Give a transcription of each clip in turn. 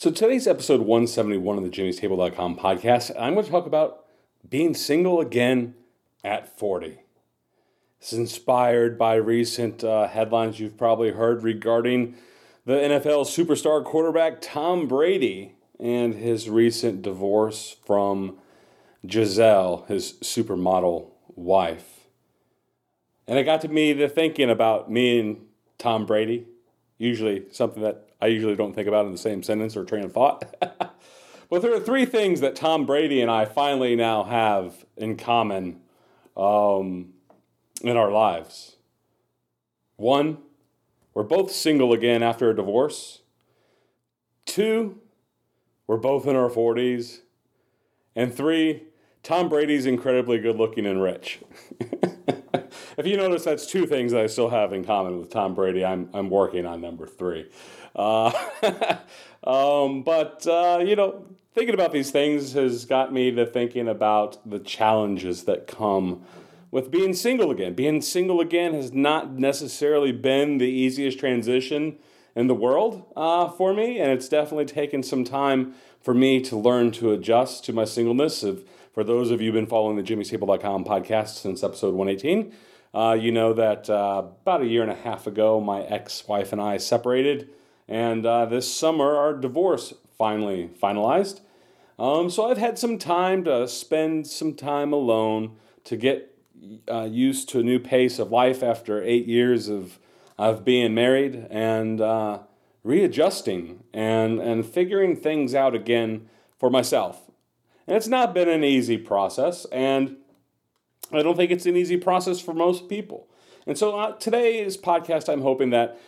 So today's episode 171 of the jimmystable.com podcast, I'm going to talk about being single again at 40. This is inspired by recent uh, headlines you've probably heard regarding the NFL superstar quarterback Tom Brady and his recent divorce from Gisele, his supermodel wife. And it got to me to thinking about me and Tom Brady, usually something that I usually don't think about in the same sentence or train of thought. but there are three things that Tom Brady and I finally now have in common um, in our lives. One, we're both single again after a divorce. Two, we're both in our 40s. And three, Tom Brady's incredibly good looking and rich. if you notice, that's two things that I still have in common with Tom Brady. I'm, I'm working on number three. Uh, um, but, uh, you know, thinking about these things has got me to thinking about the challenges that come with being single again. Being single again has not necessarily been the easiest transition in the world uh, for me, and it's definitely taken some time for me to learn to adjust to my singleness. If, for those of you who've been following the jimmystable.com podcast since episode 118, uh, you know that uh, about a year and a half ago, my ex wife and I separated. And uh, this summer, our divorce finally finalized. Um, so I've had some time to spend some time alone to get uh, used to a new pace of life after eight years of, of being married and uh, readjusting and, and figuring things out again for myself. And it's not been an easy process, and I don't think it's an easy process for most people. And so uh, today's podcast, I'm hoping that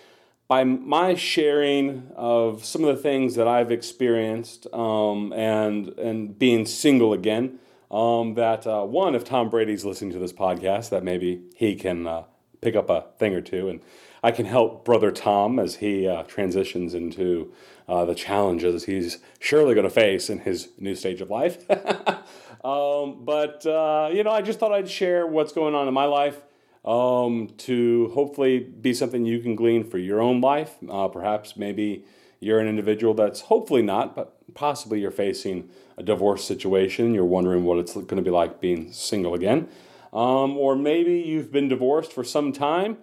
by my sharing of some of the things that I've experienced um, and and being single again, um, that uh, one, if Tom Brady's listening to this podcast, that maybe he can uh, pick up a thing or two, and I can help brother Tom as he uh, transitions into uh, the challenges he's surely going to face in his new stage of life. um, but uh, you know, I just thought I'd share what's going on in my life um, to hopefully be something you can glean for your own life. Uh, perhaps maybe you're an individual that's hopefully not, but possibly you're facing a divorce situation. You're wondering what it's going to be like being single again. Um, or maybe you've been divorced for some time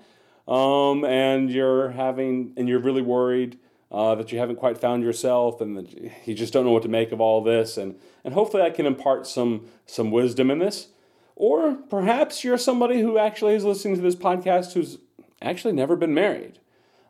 um, and you're having and you're really worried uh, that you haven't quite found yourself and that you just don't know what to make of all this and and hopefully I can impart some some wisdom in this or perhaps you're somebody who actually is listening to this podcast who's actually never been married.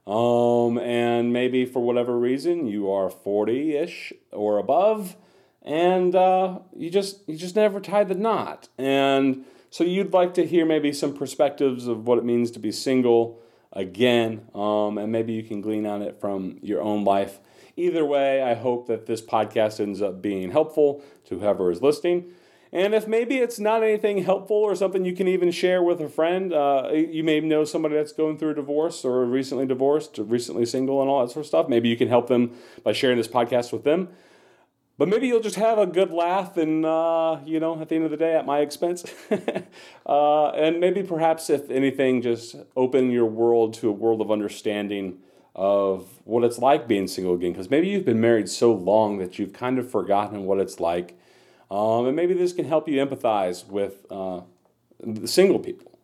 Um, and maybe for whatever reason you are 40 ish or above, and uh, you just you just never tied the knot. And so you'd like to hear maybe some perspectives of what it means to be single again, um, and maybe you can glean on it from your own life. Either way, I hope that this podcast ends up being helpful to whoever is listening. And if maybe it's not anything helpful or something you can even share with a friend, uh, you may know somebody that's going through a divorce or recently divorced, or recently single, and all that sort of stuff. Maybe you can help them by sharing this podcast with them. But maybe you'll just have a good laugh and, uh, you know, at the end of the day, at my expense. uh, and maybe perhaps, if anything, just open your world to a world of understanding of what it's like being single again. Because maybe you've been married so long that you've kind of forgotten what it's like um, and maybe this can help you empathize with uh, the single people.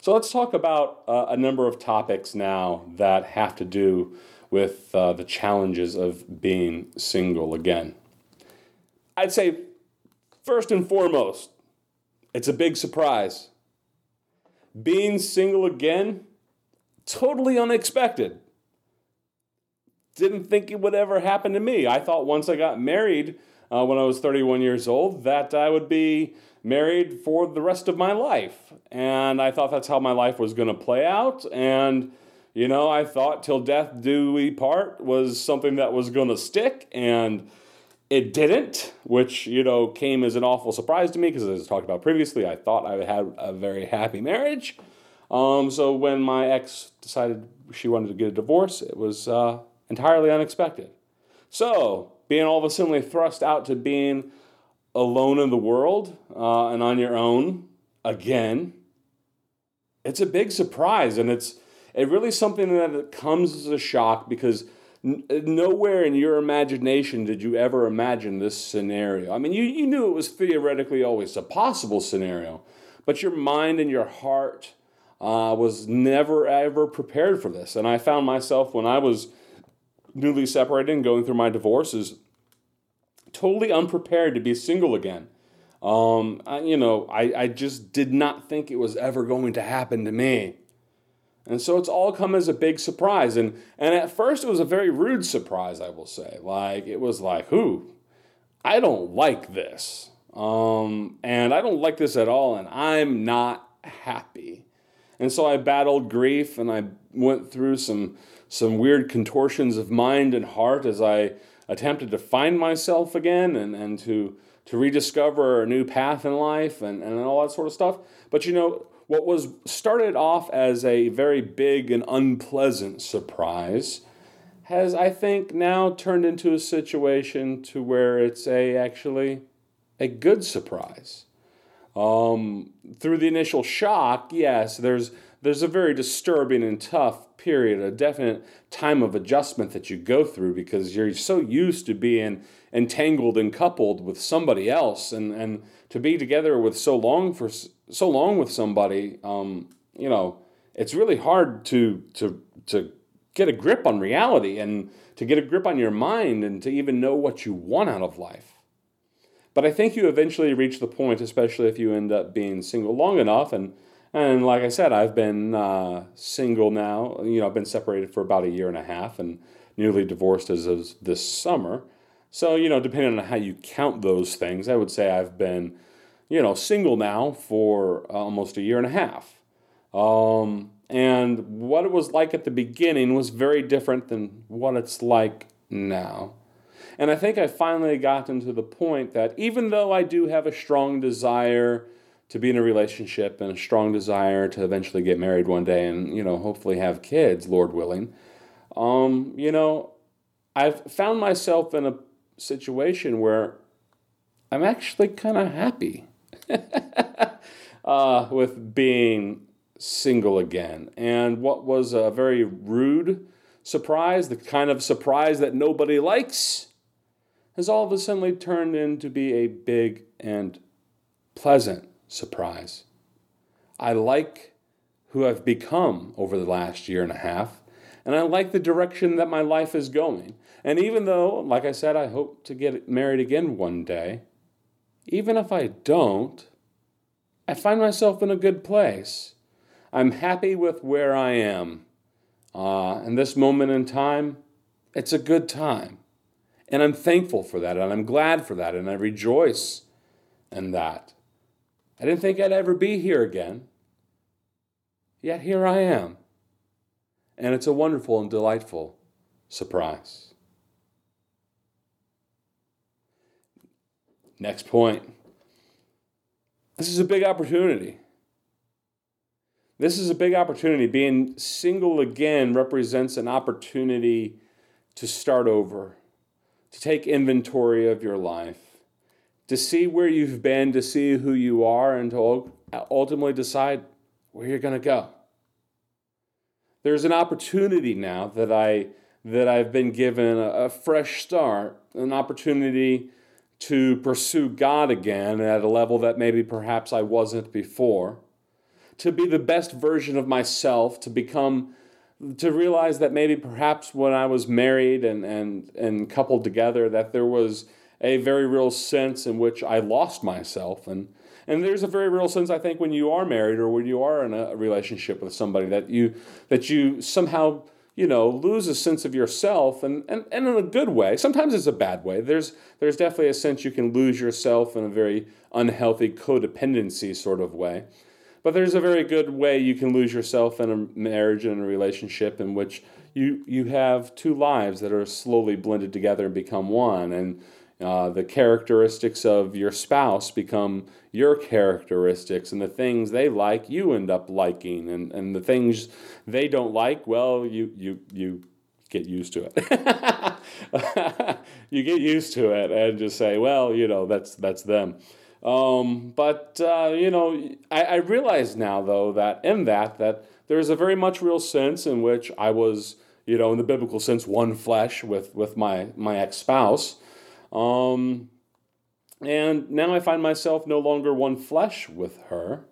So let's talk about uh, a number of topics now that have to do with uh, the challenges of being single again. I'd say, first and foremost, it's a big surprise. Being single again, totally unexpected. Didn't think it would ever happen to me. I thought once I got married, uh, when I was 31 years old that I would be married for the rest of my life. And I thought that's how my life was going to play out. And, You know, I thought till death do we part was something that was going to stick, and it didn't, which, you know, came as an awful surprise to me because as I talked about previously, I thought I had a very happy marriage. Um, so when my ex decided she wanted to get a divorce, it was uh, entirely unexpected. So, being all of a sudden thrust out to being alone in the world uh, and on your own again, it's a big surprise, and it's it really something that comes as a shock because n- nowhere in your imagination did you ever imagine this scenario. I mean, you, you knew it was theoretically always a possible scenario, but your mind and your heart uh, was never ever prepared for this. And I found myself when I was newly separated and going through my divorces, totally unprepared to be single again. Um, I, you know, I, I just did not think it was ever going to happen to me. And so it's all come as a big surprise. And, and at first, it was a very rude surprise, I will say. Like, it was like, who? I don't like this. Um, and I don't like this at all. And I'm not happy. And so I battled grief and I went through some, some weird contortions of mind and heart as I attempted to find myself again and, and to, to rediscover a new path in life and, and all that sort of stuff. But you know, what was started off as a very big and unpleasant surprise has I think now turned into a situation to where it's a actually a good surprise. Um, through the initial shock, yes, there's there's a very disturbing and tough period, a definite time of adjustment that you go through because you're so used to being entangled and coupled with somebody else, and and to be together with so long for so long with somebody, um, you know, it's really hard to to to get a grip on reality and to get a grip on your mind and to even know what you want out of life. But I think you eventually reach the point, especially if you end up being single long enough. And, and like I said, I've been uh, single now. You know, I've been separated for about a year and a half and newly divorced as of this summer. So, you know, depending on how you count those things, I would say I've been, you know, single now for almost a year and a half. Um, and what it was like at the beginning was very different than what it's like now. And I think I finally gotten to the point that even though I do have a strong desire to be in a relationship and a strong desire to eventually get married one day and, you know, hopefully have kids, Lord willing, um, you know, I've found myself in a situation where I'm actually kind of happy uh, with being single again. And what was a very rude surprise, the kind of surprise that nobody likes, has all of a sudden turned into be a big and pleasant surprise. I like who I've become over the last year and a half, and I like the direction that my life is going. And even though, like I said, I hope to get married again one day, even if I don't, I find myself in a good place. I'm happy with where I am. Uh, in this moment in time, it's a good time. And I'm thankful for that, and I'm glad for that, and I rejoice in that. I didn't think I'd ever be here again, yet here I am. And it's a wonderful and delightful surprise. Next point. This is a big opportunity. This is a big opportunity. Being single again represents an opportunity to start over to take inventory of your life, to see where you've been, to see who you are, and to ultimately decide where you're going to go. There's an opportunity now that I that I've been given a, a fresh start, an opportunity to pursue God again at a level that maybe perhaps I wasn't before, to be the best version of myself, to become to realize that maybe perhaps when I was married and, and, and coupled together, that there was a very real sense in which I lost myself. And, and there's a very real sense, I think, when you are married or when you are in a relationship with somebody that you, that you somehow, you know, lose a sense of yourself and, and, and in a good way. Sometimes it's a bad way. There's, there's definitely a sense you can lose yourself in a very unhealthy codependency sort of way. but there's a very good way you can lose yourself in a marriage and a relationship in which you you have two lives that are slowly blended together and become one and uh, the characteristics of your spouse become your characteristics and the things they like you end up liking and, and the things they don't like well you you you get used to it you get used to it and just say well you know that's that's them um, but uh, you know, I, I realize now though that in that that there's a very much real sense in which I was, you know, in the biblical sense, one flesh with with my my ex spouse. Um, and now I find myself no longer one flesh with her.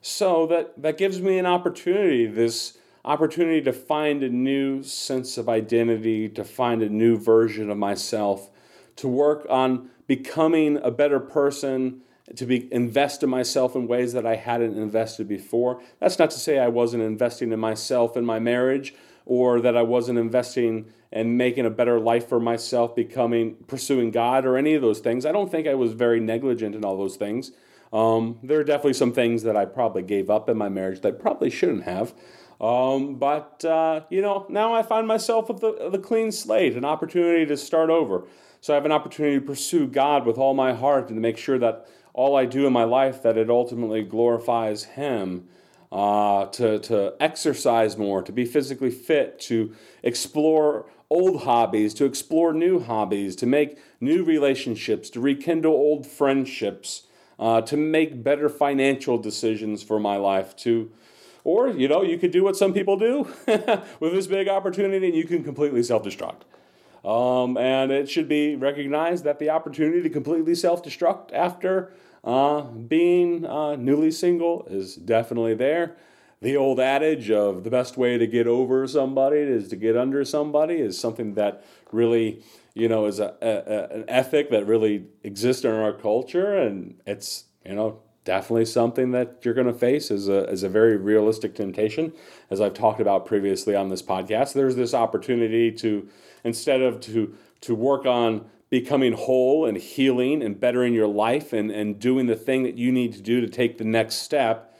So that, that gives me an opportunity, this opportunity to find a new sense of identity, to find a new version of myself, to work on becoming a better person, to be invest in myself in ways that I hadn't invested before. That's not to say I wasn't investing in myself in my marriage or that I wasn't investing and making a better life for myself, becoming pursuing God or any of those things. I don't think I was very negligent in all those things. Um, there are definitely some things that I probably gave up in my marriage that I probably shouldn't have. Um, but uh, you know, now I find myself with the, the clean slate, an opportunity to start over. So I have an opportunity to pursue God with all my heart and to make sure that all I do in my life that it ultimately glorifies Him. Uh, to, to exercise more, to be physically fit, to explore old hobbies, to explore new hobbies, to make new relationships, to rekindle old friendships, uh, to make better financial decisions for my life, to or you know you could do what some people do with this big opportunity and you can completely self-destruct. Um, and it should be recognized that the opportunity to completely self destruct after uh, being uh, newly single is definitely there. The old adage of the best way to get over somebody is to get under somebody is something that really, you know, is a, a an ethic that really exists in our culture, and it's you know definitely something that you're going to face as a, as a very realistic temptation. As I've talked about previously on this podcast, there's this opportunity to, instead of to, to work on becoming whole and healing and bettering your life and, and doing the thing that you need to do to take the next step,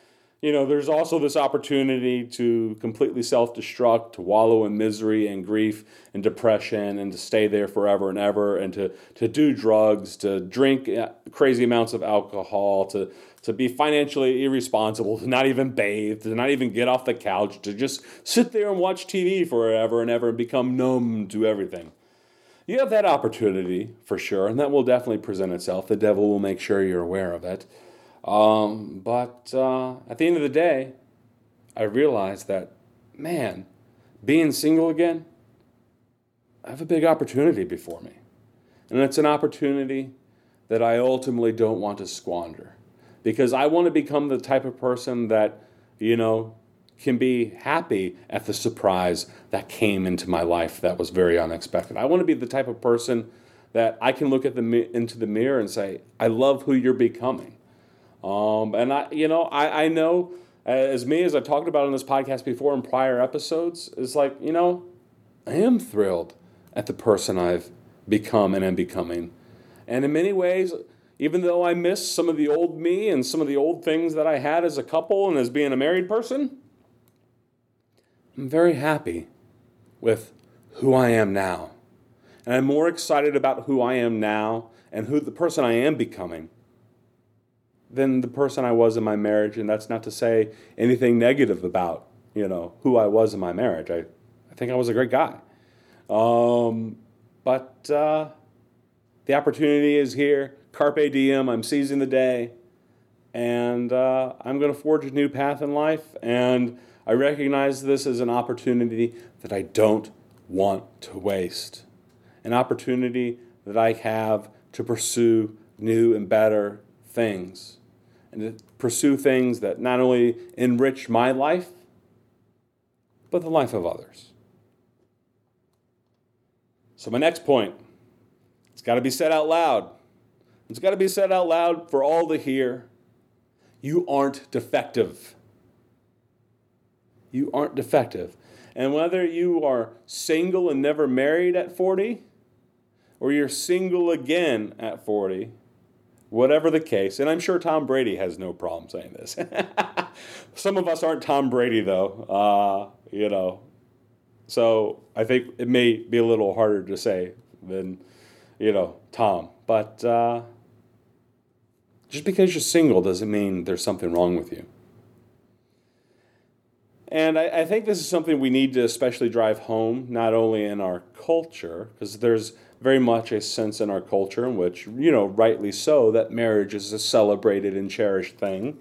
you know, there's also this opportunity to completely self destruct, to wallow in misery and grief and depression, and to stay there forever and ever, and to, to do drugs, to drink uh, crazy amounts of alcohol, to, to be financially irresponsible, to not even bathe, to not even get off the couch, to just sit there and watch TV forever and ever and become numb to everything. You have that opportunity for sure, and that will definitely present itself. The devil will make sure you're aware of it. Um, but uh, at the end of the day, I realized that, man, being single again, I have a big opportunity before me. And it's an opportunity that I ultimately don't want to squander. Because I want to become the type of person that, you know, can be happy at the surprise that came into my life that was very unexpected. I want to be the type of person that I can look at the into the mirror and say, I love who you're becoming. Um, and I, you know, I, I know as me as I've talked about on this podcast before in prior episodes, it's like, you know, I am thrilled at the person I've become and am becoming. And in many ways, even though I miss some of the old me and some of the old things that I had as a couple and as being a married person, I'm very happy with who I am now. And I'm more excited about who I am now and who the person I am becoming than the person I was in my marriage. And that's not to say anything negative about, you know, who I was in my marriage. I, I think I was a great guy. Um, but uh, the opportunity is here. Carpe diem. I'm seizing the day. And uh, I'm going to forge a new path in life. And I recognize this as an opportunity that I don't want to waste. An opportunity that I have to pursue new and better things and to pursue things that not only enrich my life, but the life of others. So, my next point it's got to be said out loud. It's got to be said out loud for all to hear. You aren't defective. You aren't defective. And whether you are single and never married at 40, or you're single again at 40, whatever the case, and I'm sure Tom Brady has no problem saying this. Some of us aren't Tom Brady, though. Uh, you know, so I think it may be a little harder to say than, you know, Tom. But uh, just because you're single doesn't mean there's something wrong with you. And I, I, think this is something we need to especially drive home, not only in our culture, because there's very much a sense in our culture in which, you know, rightly so, that marriage is a celebrated and cherished thing.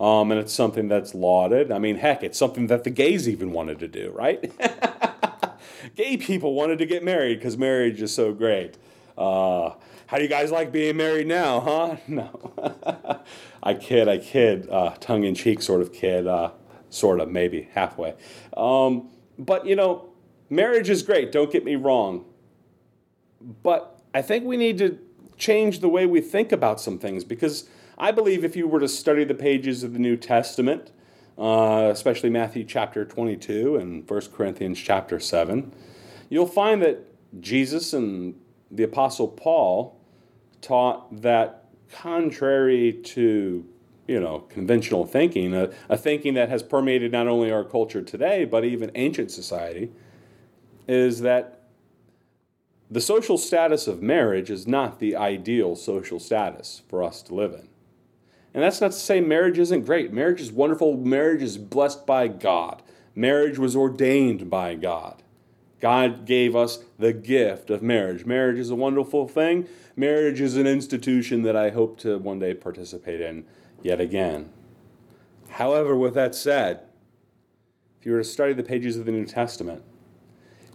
Um, and it's something that's lauded. I mean, heck, it's something that the gays even wanted to do, right? Gay people wanted to get married because marriage is so great. Uh, how do you guys like being married now, huh? No. I kid, I kid, uh, tongue in cheek sort of kid. Uh, sort of, maybe halfway. Um, but you know, marriage is great, don't get me wrong. But I think we need to change the way we think about some things because I believe if you were to study the pages of the New Testament, uh, especially Matthew chapter 22 and 1 Corinthians chapter 7, you'll find that Jesus and the Apostle Paul taught that contrary to you know, conventional thinking, a, a thinking that has permeated not only our culture today, but even ancient society, is that the social status of marriage is not the ideal social status for us to live in. And that's not to say marriage isn't great. Marriage is wonderful. Marriage is blessed by God. Marriage was ordained by God. God gave us the gift of marriage. Marriage is a wonderful thing. Marriage is an institution that I hope to one day participate in yet again. However, with that said, if you were to study the pages of the New Testament,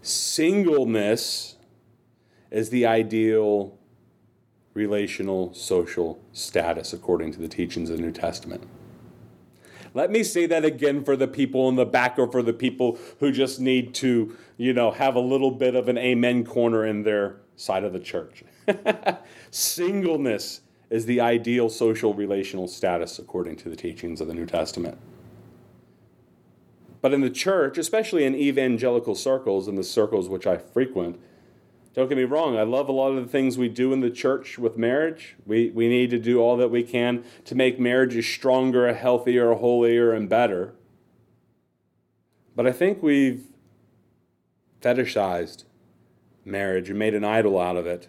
singleness is the ideal relational social status according to the teachings of the New Testament. Let me say that again for the people in the back or for the people who just need to, you know, have a little bit of an amen corner in their side of the church. Singleness is the ideal social relational status according to the teachings of the New Testament. But in the church, especially in evangelical circles, in the circles which I frequent, don't get me wrong, I love a lot of the things we do in the church with marriage. We, we need to do all that we can to make marriages stronger, healthier, holier, and better. But I think we've fetishized marriage and made an idol out of it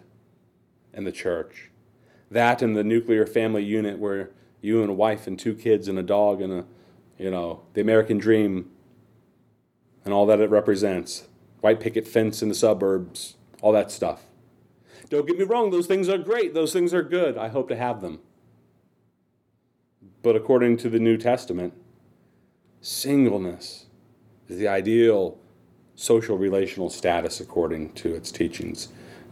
in the church that and the nuclear family unit where you and a wife and two kids and a dog and a, you know, the American dream and all that it represents. White picket fence in the suburbs, all that stuff. Don't get me wrong, those things are great. Those things are good. I hope to have them. But according to the New Testament, singleness is the ideal social relational status according to its teachings.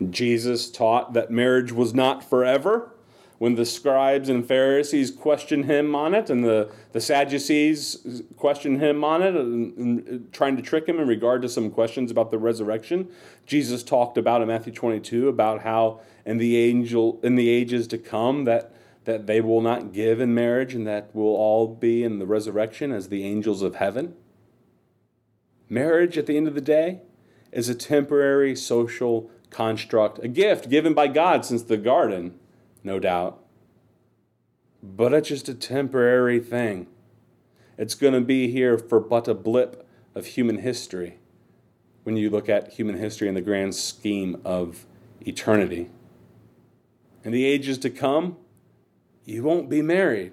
Jesus taught that marriage was not forever. When the scribes and Pharisees questioned him on it, and the, the Sadducees questioned him on it, and, and trying to trick him in regard to some questions about the resurrection, Jesus talked about in Matthew 22 about how in the angel in the ages to come that that they will not give in marriage and that will all be in the resurrection as the angels of heaven. Marriage, at the end of the day, is a temporary social construct, a gift given by God since the garden, no doubt. But it's just a temporary thing. It's going to be here for but a blip of human history when you look at human history in the grand scheme of eternity. In the ages to come, you won't be married.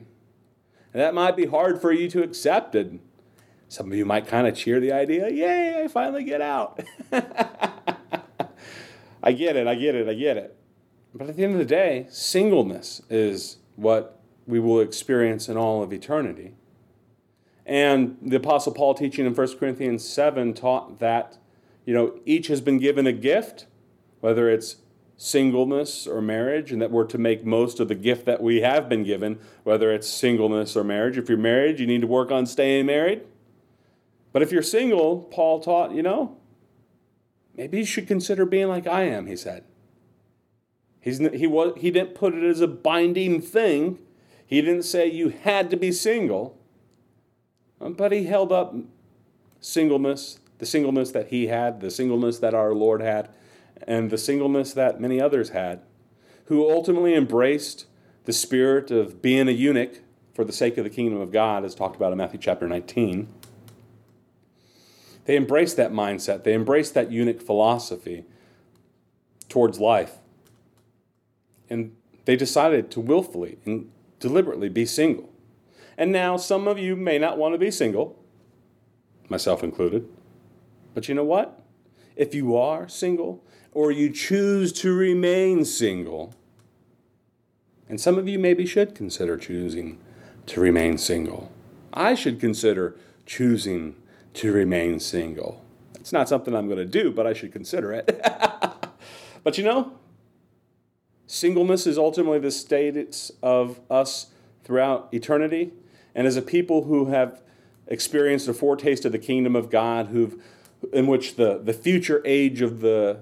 And that might be hard for you to accept. And some of you might kind of cheer the idea, yay, I finally get out. I get it, I get it, I get it. But at the end of the day, singleness is what we will experience in all of eternity. And the Apostle Paul, teaching in 1 Corinthians 7, taught that you know each has been given a gift, whether it's singleness or marriage, and that we're to make most of the gift that we have been given, whether it's singleness or marriage. If you're married, you need to work on staying married. But if you're single, Paul taught, you know, Maybe you should consider being like I am, he said. He's, he, was, he didn't put it as a binding thing. He didn't say you had to be single. Um, but he held up singleness, the singleness that he had, the singleness that our Lord had, and the singleness that many others had, who ultimately embraced the spirit of being a eunuch for the sake of the kingdom of God, as talked about in Matthew chapter 19. They embraced that mindset, they embraced that eunuch philosophy towards life. And they decided to willfully and deliberately be single. And now some of you may not want to be single, myself included. But you know what? If you are single or you choose to remain single, and some of you maybe should consider choosing to remain single. I should consider choosing to remain single. It's not something I'm going to do, but I should consider it. but you know, singleness is ultimately the status of us throughout eternity. And as a people who have experienced a foretaste of the kingdom of God, who've in which the, the future age of the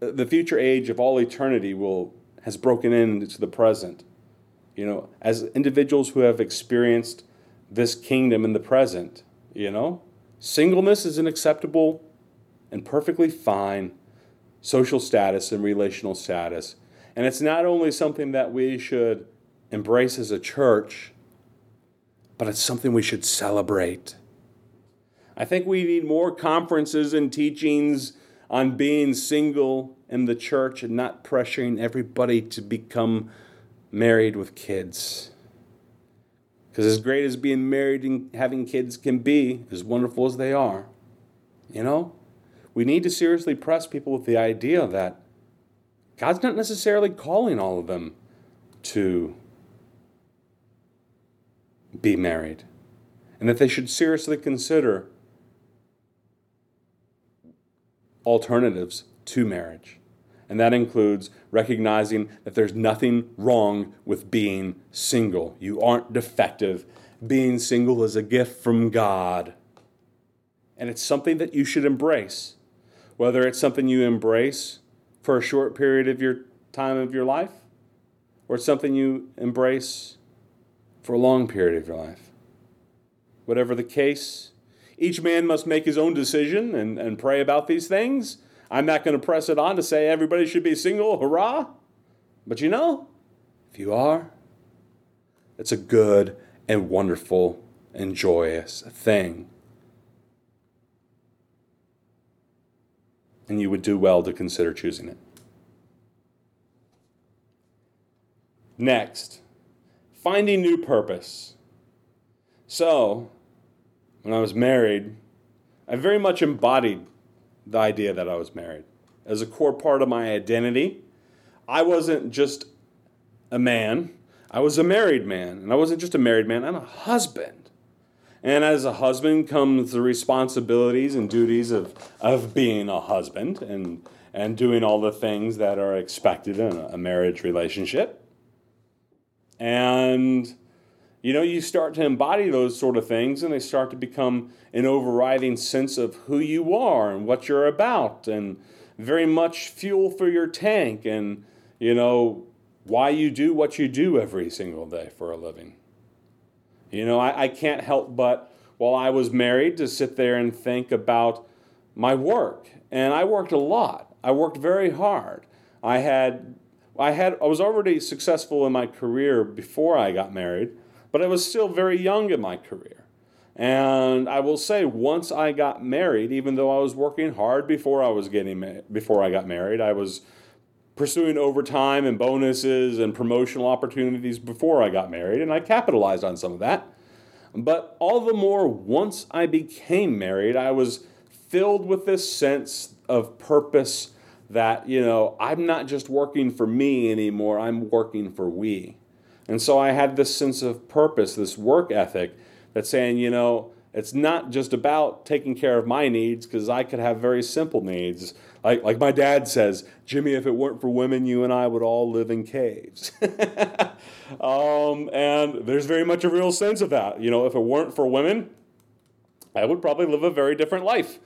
the future age of all eternity will has broken into the present. You know, as individuals who have experienced this kingdom in the present, you know, singleness is an acceptable and perfectly fine social status and relational status. And it's not only something that we should embrace as a church, but it's something we should celebrate. I think we need more conferences and teachings on being single in the church and not pressuring everybody to become married with kids. Because as great as being married and having kids can be, as wonderful as they are, you know, we need to seriously press people with the idea that God's not necessarily calling all of them to be married, and that they should seriously consider alternatives to marriage. And that includes recognizing that there's nothing wrong with being single. You aren't defective. Being single is a gift from God. And it's something that you should embrace. Whether it's something you embrace for a short period of your time of your life, or it's something you embrace for a long period of your life. Whatever the case, each man must make his own decision and, and pray about these things. I'm not going to press it on to say everybody should be single, hurrah. But you know, if you are, it's a good and wonderful and joyous thing. And you would do well to consider choosing it. Next, finding new purpose. So, when I was married, I very much embodied the idea that I was married as a core part of my identity. I wasn't just a man, I was a married man. And I wasn't just a married man, I'm a husband. And as a husband comes the responsibilities and duties of, of being a husband and, and doing all the things that are expected in a marriage relationship. And you know, you start to embody those sort of things and they start to become an overriding sense of who you are and what you're about and very much fuel for your tank and, you know, why you do what you do every single day for a living. You know, I, I can't help but, while I was married, to sit there and think about my work. And I worked a lot. I worked very hard. I had I had I was already successful in my career before I got married but I was still very young in my career. And I will say, once I got married, even though I was working hard before I was getting ma- before I got married, I was pursuing overtime and bonuses and promotional opportunities before I got married, and I capitalized on some of that. But all the more, once I became married, I was filled with this sense of purpose that, you know, I'm not just working for me anymore, I'm working for we. And so I had this sense of purpose, this work ethic that's saying, you know, it's not just about taking care of my needs because I could have very simple needs. Like, like my dad says, Jimmy, if it weren't for women, you and I would all live in caves. um, and there's very much a real sense of that. You know, if it weren't for women, I would probably live a very different life.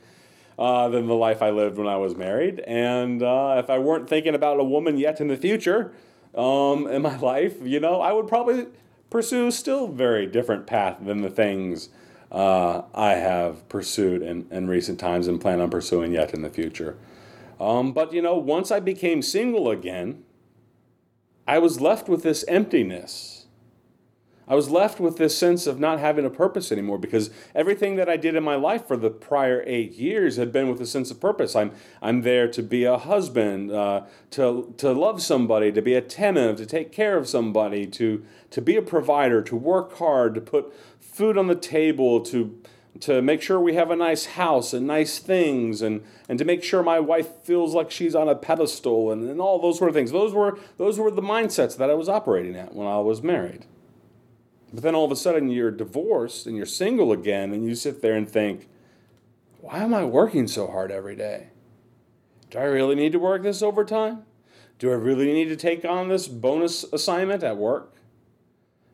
Uh, than the life I lived when I was married. And uh, if I weren't thinking about a woman yet in the future, um, in my life, you know, I would probably pursue still very different path than the things uh, I have pursued in, in recent times and plan on pursuing yet in the future. Um, but you know, once I became single again, I was left with this emptiness. I was left with this sense of not having a purpose anymore because everything that I did in my life for the prior eight years had been with a sense of purpose. I'm, I'm there to be a husband, uh, to, to love somebody, to be attentive, to take care of somebody, to, to be a provider, to work hard, to put food on the table, to, to make sure we have a nice house and nice things, and, and to make sure my wife feels like she's on a pedestal, and, and all those sort of things. Those were, those were the mindsets that I was operating at when I was married. But then all of a sudden you're divorced and you're single again, and you sit there and think, why am I working so hard every day? Do I really need to work this overtime? Do I really need to take on this bonus assignment at work?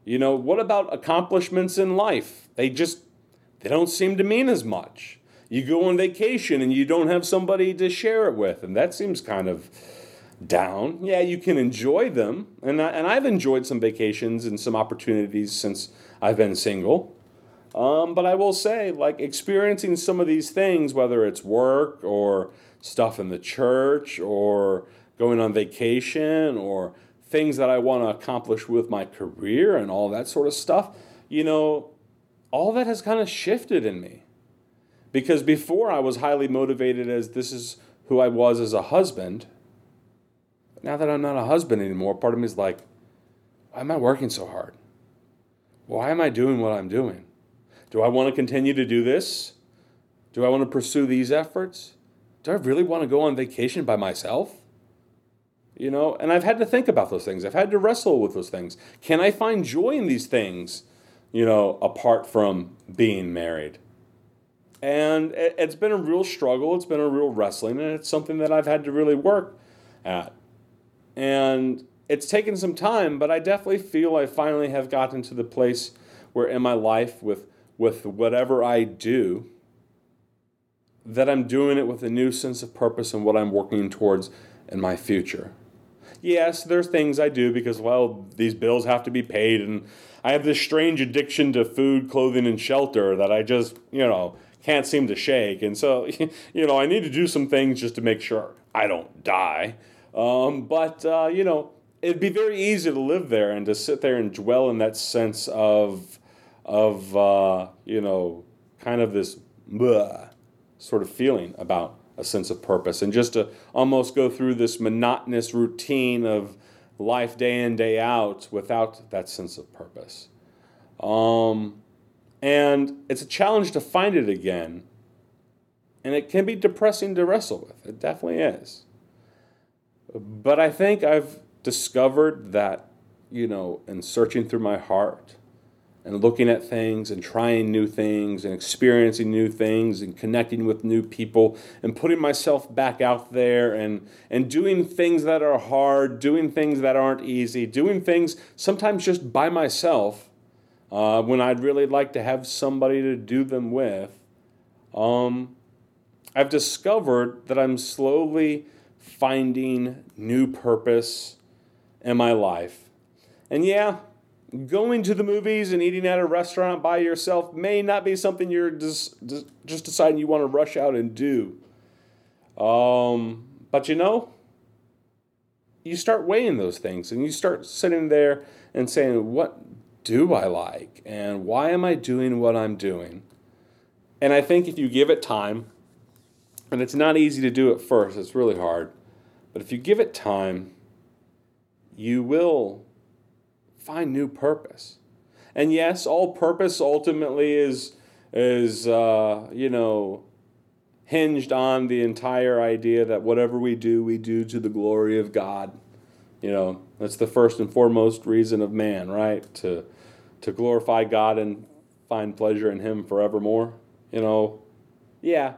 You know, what about accomplishments in life? They just they don't seem to mean as much. You go on vacation and you don't have somebody to share it with, and that seems kind of down. Yeah, you can enjoy them, and I, and I've enjoyed some vacations and some opportunities since I've been single. Um, but I will say, like experiencing some of these things, whether it's work or stuff in the church or going on vacation or things that I want to accomplish with my career and all that sort of stuff, you know, all that has kind of shifted in me. Because before I was highly motivated as this is who I was as a husband now that I'm not a husband anymore, part of me is like, why am I working so hard? Why am I doing what I'm doing? Do I want to continue to do this? Do I want to pursue these efforts? Do I really want to go on vacation by myself? You know, and I've had to think about those things. I've had to wrestle with those things. Can I find joy in these things, you know, apart from being married? And it's been a real struggle. It's been a real wrestling, and it's something that I've had to really work at. And it's taken some time, but I definitely feel I finally have gotten to the place where in my life with with whatever I do that I'm doing it with a new sense of purpose and what I'm working towards in my future. Yes, there's things I do because well, these bills have to be paid and I have this strange addiction to food, clothing and shelter that I just, you know, can't seem to shake. And so, you know, I need to do some things just to make sure I don't die. Um, but, uh, you know, it'd be very easy to live there and to sit there and dwell in that sense of, of uh, you know, kind of this sort of feeling about a sense of purpose and just to almost go through this monotonous routine of life day in, day out without that sense of purpose. Um, and it's a challenge to find it again. And it can be depressing to wrestle with. It definitely is. But I think I've discovered that, you know, in searching through my heart and looking at things and trying new things and experiencing new things and connecting with new people and putting myself back out there and, and doing things that are hard, doing things that aren't easy, doing things sometimes just by myself uh, when I'd really like to have somebody to do them with. Um, I've discovered that I'm slowly finding new purpose in my life. And yeah, going to the movies and eating at a restaurant by yourself may not be something you're just, just deciding you want to rush out and do. Um, but you know, you start weighing those things and you start sitting there and saying, What do I like? And why am I doing what I'm doing? And I think if you give it time, and it's not easy to do at first, it's really hard. But if you give it time, you will find new purpose. And yes, all purpose ultimately is is uh, you know hinged on the entire idea that whatever we do, we do to the glory of God. You know, that's the first and foremost reason of man, right? To to glorify God and find pleasure in Him forevermore. You know, yeah,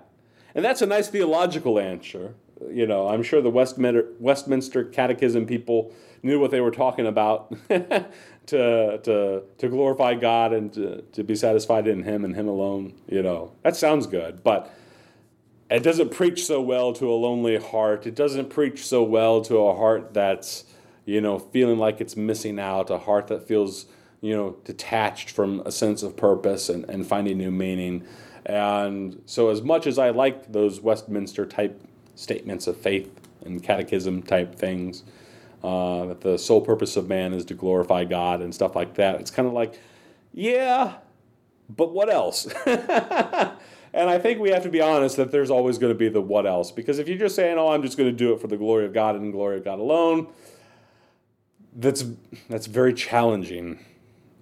and that's a nice theological answer you know, I'm sure the Westminster, Westminster Catechism people knew what they were talking about to, to, to glorify God and to, to be satisfied in Him and Him alone. You know, that sounds good, but it doesn't preach so well to a lonely heart. It doesn't preach so well to a heart that's, you know, feeling like it's missing out, a heart that feels, you know, detached from a sense of purpose and, and finding new meaning. And so, as much as I like those Westminster type statements of faith and catechism type things. That the sole purpose of man is to glorify God and stuff like that. It's kind of like, yeah, but what else? and I think we have to be honest that there's always going to be the what else. Because if you're just saying, oh, I'm just going to do it for the glory of God and glory of God alone, that's, that's very challenging.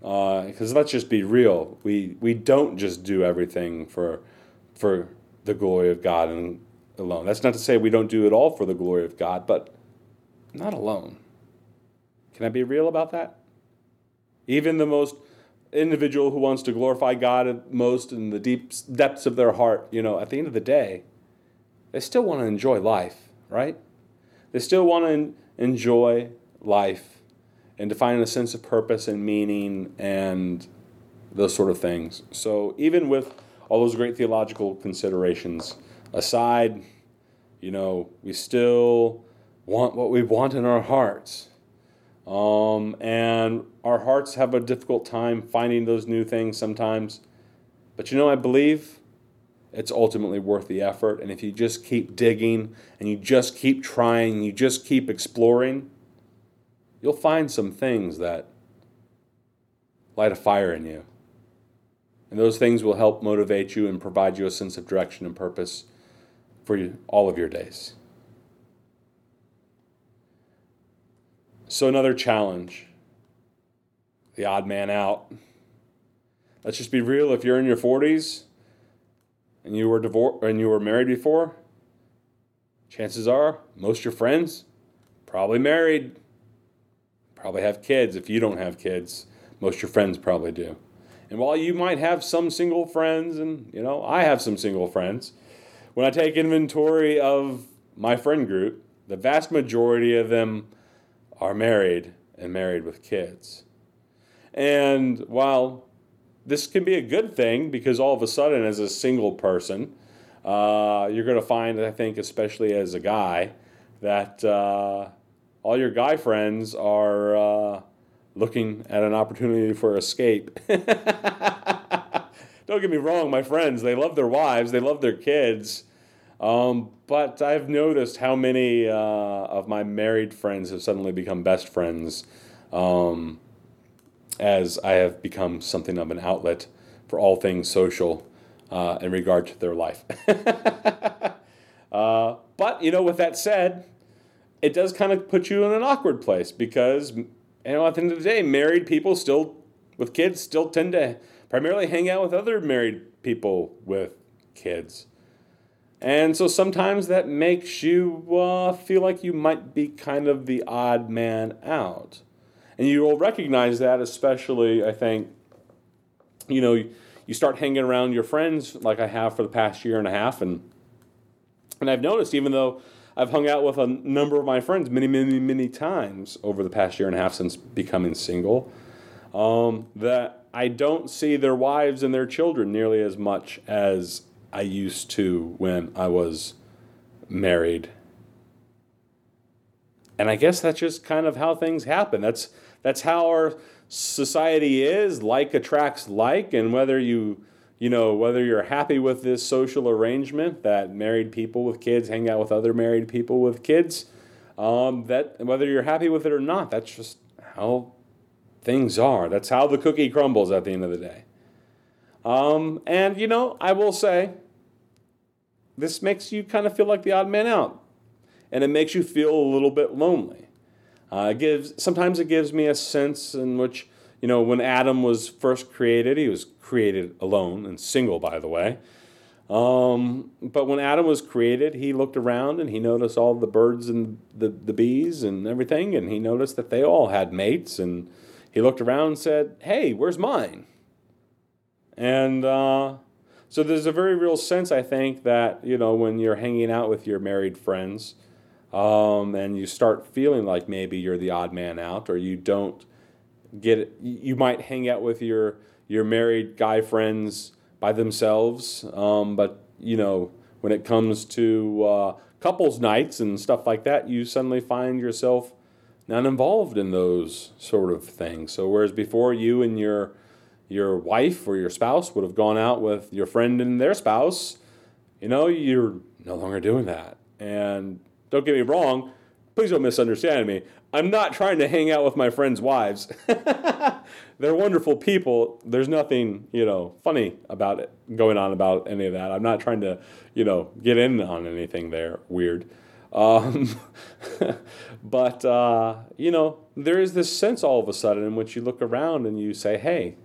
Because uh, let's just be real, we, we don't just do everything for, for the glory of God and alone. That's not to say we don't do it all for the glory of God, but not alone. Can I be real about that? Even the most individual who wants to glorify God most in the deep depths of their heart, you know, at the end of the day, they still want to enjoy life, right? They still want to enjoy life and to find a sense of purpose and meaning and those sort of things. So even with all those great theological considerations aside, you know, we still want what we want in our hearts. Um, and our hearts have a difficult time finding those new things sometimes. But you know, I believe it's ultimately worth the effort. And if you just keep digging and you just keep trying, you just keep exploring, you'll find some things that light a fire in you. And those things will help motivate you and provide you a sense of direction and purpose for you, all of your days. So, another challenge the odd man out. Let's just be real if you're in your 40s and you were divorced and you were married before, chances are most of your friends probably married, probably have kids. If you don't have kids, most of your friends probably do. And while you might have some single friends, and you know, I have some single friends, when I take inventory of my friend group, the vast majority of them are married and married with kids. And while this can be a good thing because all of a sudden, as a single person, uh, you're going to find, I think, especially as a guy, that uh, all your guy friends are uh, looking at an opportunity for escape. Don't get me wrong, my friends, they love their wives, they love their kids. Um, but I've noticed how many uh, of my married friends have suddenly become best friends um, as I have become something of an outlet for all things social uh, in regard to their life. uh, but, you know, with that said, it does kind of put you in an awkward place because, you know, at the end of the day, married people still, with kids, still tend to primarily hang out with other married people with kids. And so sometimes that makes you uh, feel like you might be kind of the odd man out. And you will recognize that, especially, I think, you know, you start hanging around your friends like I have for the past year and a half. And, and I've noticed, even though I've hung out with a number of my friends many, many, many times over the past year and a half since becoming single, um, that I don't see their wives and their children nearly as much as I used to when I was married. And I guess that's just kind of how things happen. That's that's how our society is. Like attracts like, and whether you you know whether you're happy with this social arrangement that married people with kids hang out with other married people with kids, um, that whether you're happy with it or not, that's just how things are. That's how the cookie crumbles at the end of the day. Um, and you know, I will say, this makes you kind of feel like the odd man out, and it makes you feel a little bit lonely. Uh, it gives sometimes it gives me a sense in which you know when Adam was first created, he was created alone and single, by the way. Um, but when Adam was created, he looked around and he noticed all the birds and the, the bees and everything, and he noticed that they all had mates. And he looked around and said, Hey, where's mine? And uh, so there's a very real sense, I think, that, you know, when you're hanging out with your married friends um, and you start feeling like maybe you're the odd man out or you don't get you might hang out with your, your married guy friends by themselves. Um, but, you know, when it comes to uh, couples nights and stuff like that, you suddenly find yourself not involved in those sort of things. So whereas before you and your your wife or your spouse would have gone out with your friend and their spouse, you know, you're no longer doing that. And don't get me wrong, please don't misunderstand me. I'm not trying to hang out with my friends' wives. They're wonderful people. There's nothing, you know, funny about it going on about any of that. I'm not trying to, you know, get in on anything there. Weird. Um, but, uh, you know, there is this sense all of a sudden in which you look around and you say, hey,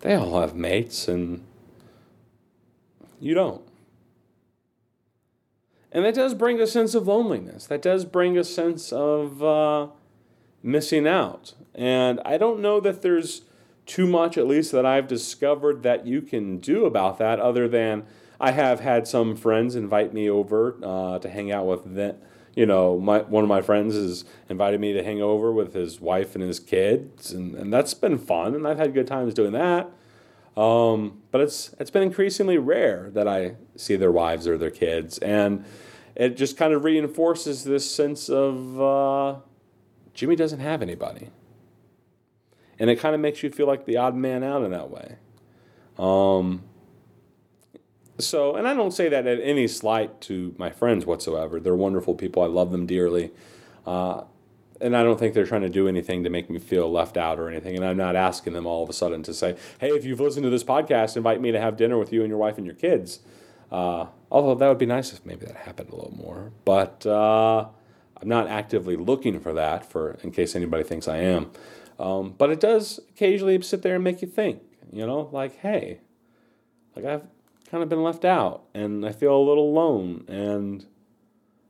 they all have mates and you don't. And that does bring a sense of loneliness. That does bring a sense of uh, missing out. And I don't know that there's too much, at least that I've discovered, that you can do about that, other than I have had some friends invite me over uh, to hang out with them. You know, my, one of my friends has invited me to hang over with his wife and his kids, and, and that's been fun, and I've had good times doing that. Um, but it's it's been increasingly rare that I see their wives or their kids, and it just kind of reinforces this sense of uh, Jimmy doesn't have anybody, and it kind of makes you feel like the odd man out in that way. Um, so, and I don't say that at any slight to my friends whatsoever. They're wonderful people. I love them dearly. Uh, and I don't think they're trying to do anything to make me feel left out or anything. And I'm not asking them all of a sudden to say, hey, if you've listened to this podcast, invite me to have dinner with you and your wife and your kids. Uh, although that would be nice if maybe that happened a little more. But uh, I'm not actively looking for that, for in case anybody thinks I am. Um, but it does occasionally sit there and make you think, you know, like, hey, like I've kind of been left out and I feel a little alone. And,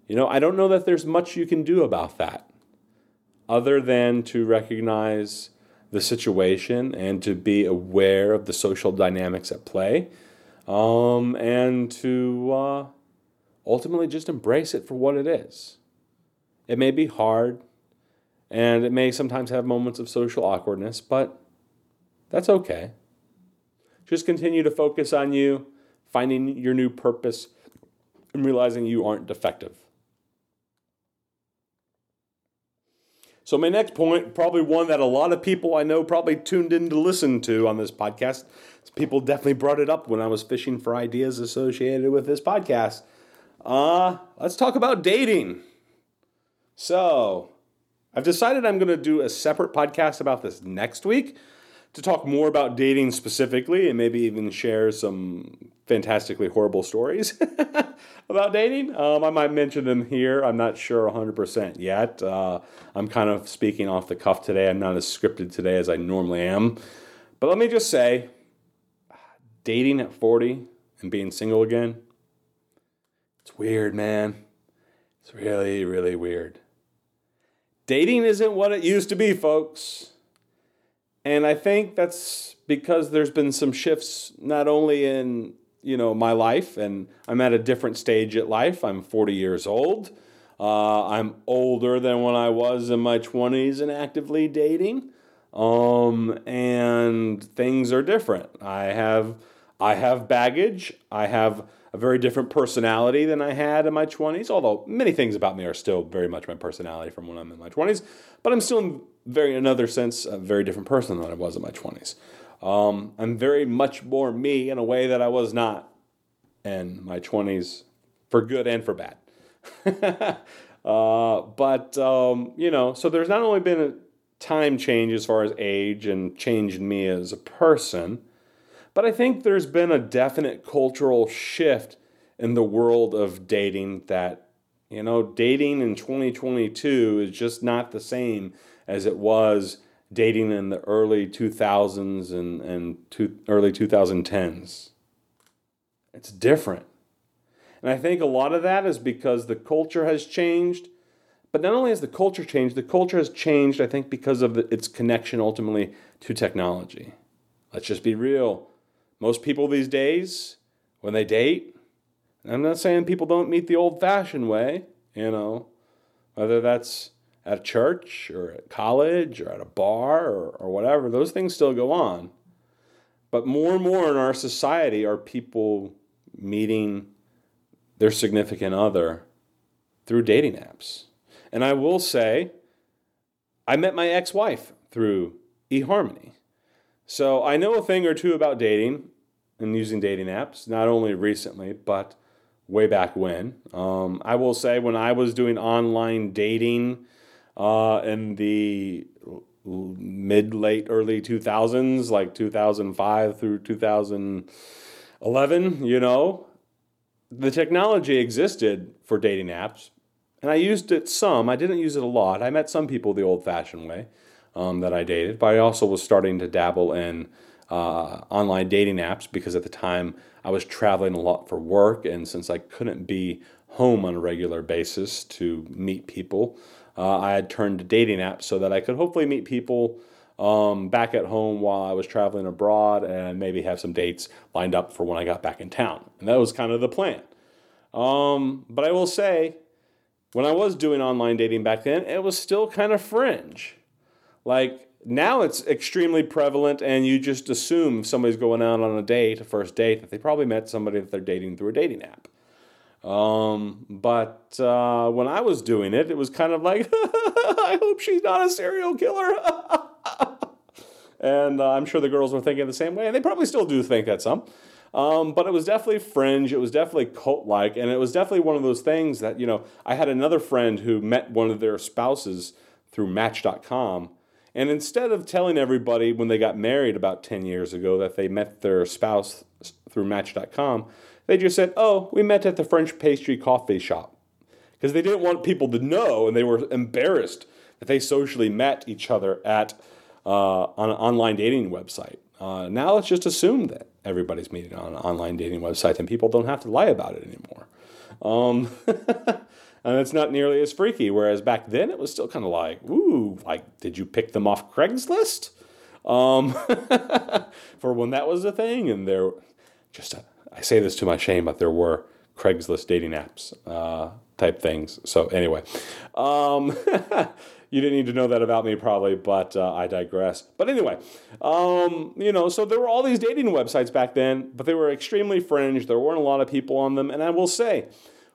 you know, I don't know that there's much you can do about that other than to recognize the situation and to be aware of the social dynamics at play um, and to uh, ultimately just embrace it for what it is. It may be hard and it may sometimes have moments of social awkwardness, but that's okay. Just continue to focus on you, finding your new purpose, and realizing you aren't defective. So, my next point, probably one that a lot of people I know probably tuned in to listen to on this podcast. People definitely brought it up when I was fishing for ideas associated with this podcast. Uh, let's talk about dating. So, I've decided I'm going to do a separate podcast about this next week to talk more about dating specifically and maybe even share some fantastically horrible stories about dating. Um, I might mention them here. I'm not sure 100% yet. Uh, I'm kind of speaking off the cuff today. I'm not as scripted today as I normally am. But let me just say dating at 40 and being single again, it's weird, man. It's really, really weird. Dating isn't what it used to be, folks. And I think that's because there's been some shifts not only in, you know, my life and I'm at a different stage at life. I'm 40 years old. Uh, I'm older than when I was in my 20s and actively dating. Um, and things are different. I have I have baggage. I have a very different personality than I had in my 20s, although many things about me are still very much my personality from when I'm in my 20s, but I'm still very another sense a very different person than I was in my 20s. Um, I'm very much more me in a way that I was not in my 20s, for good and for bad. uh, but um, you know, so there's not only been a time change as far as age and change in me as a person, but I think there's been a definite cultural shift in the world of dating that you know, dating in 2022 is just not the same as it was dating in the early 2000s and, and two, early 2010s. It's different. And I think a lot of that is because the culture has changed. But not only has the culture changed, the culture has changed, I think, because of its connection ultimately to technology. Let's just be real. Most people these days, when they date, I'm not saying people don't meet the old fashioned way, you know, whether that's at a church or at college or at a bar or, or whatever, those things still go on. But more and more in our society are people meeting their significant other through dating apps. And I will say, I met my ex wife through eHarmony. So I know a thing or two about dating and using dating apps, not only recently, but way back when. Um, I will say when I was doing online dating uh, in the mid late early 2000s, like 2005 through 2011, you know, the technology existed for dating apps, and I used it some. I didn't use it a lot. I met some people the old fashioned way um, that I dated, but I also was starting to dabble in uh, online dating apps because at the time I was traveling a lot for work, and since I couldn't be home on a regular basis to meet people, uh, I had turned to dating apps so that I could hopefully meet people um, back at home while I was traveling abroad and maybe have some dates lined up for when I got back in town. And that was kind of the plan. Um, but I will say, when I was doing online dating back then, it was still kind of fringe. Like now it's extremely prevalent, and you just assume if somebody's going out on a date, a first date, that they probably met somebody that they're dating through a dating app. Um, but uh, when I was doing it, it was kind of like, I hope she's not a serial killer. and uh, I'm sure the girls were thinking the same way, and they probably still do think that some. Um, but it was definitely fringe. It was definitely cult like, and it was definitely one of those things that, you know, I had another friend who met one of their spouses through Match.com. And instead of telling everybody when they got married about 10 years ago that they met their spouse through Match.com, they just said, oh, we met at the French pastry coffee shop. Because they didn't want people to know, and they were embarrassed that they socially met each other at uh, on an online dating website. Uh, now let's just assume that everybody's meeting on an online dating website and people don't have to lie about it anymore. Um, and it's not nearly as freaky. Whereas back then it was still kind of like, ooh, like, did you pick them off Craigslist? Um, for when that was a thing. And there, just, a, I say this to my shame, but there were Craigslist dating apps uh, type things. So anyway, um, you didn't need to know that about me probably, but uh, I digress. But anyway, um, you know, so there were all these dating websites back then, but they were extremely fringe. There weren't a lot of people on them, and I will say.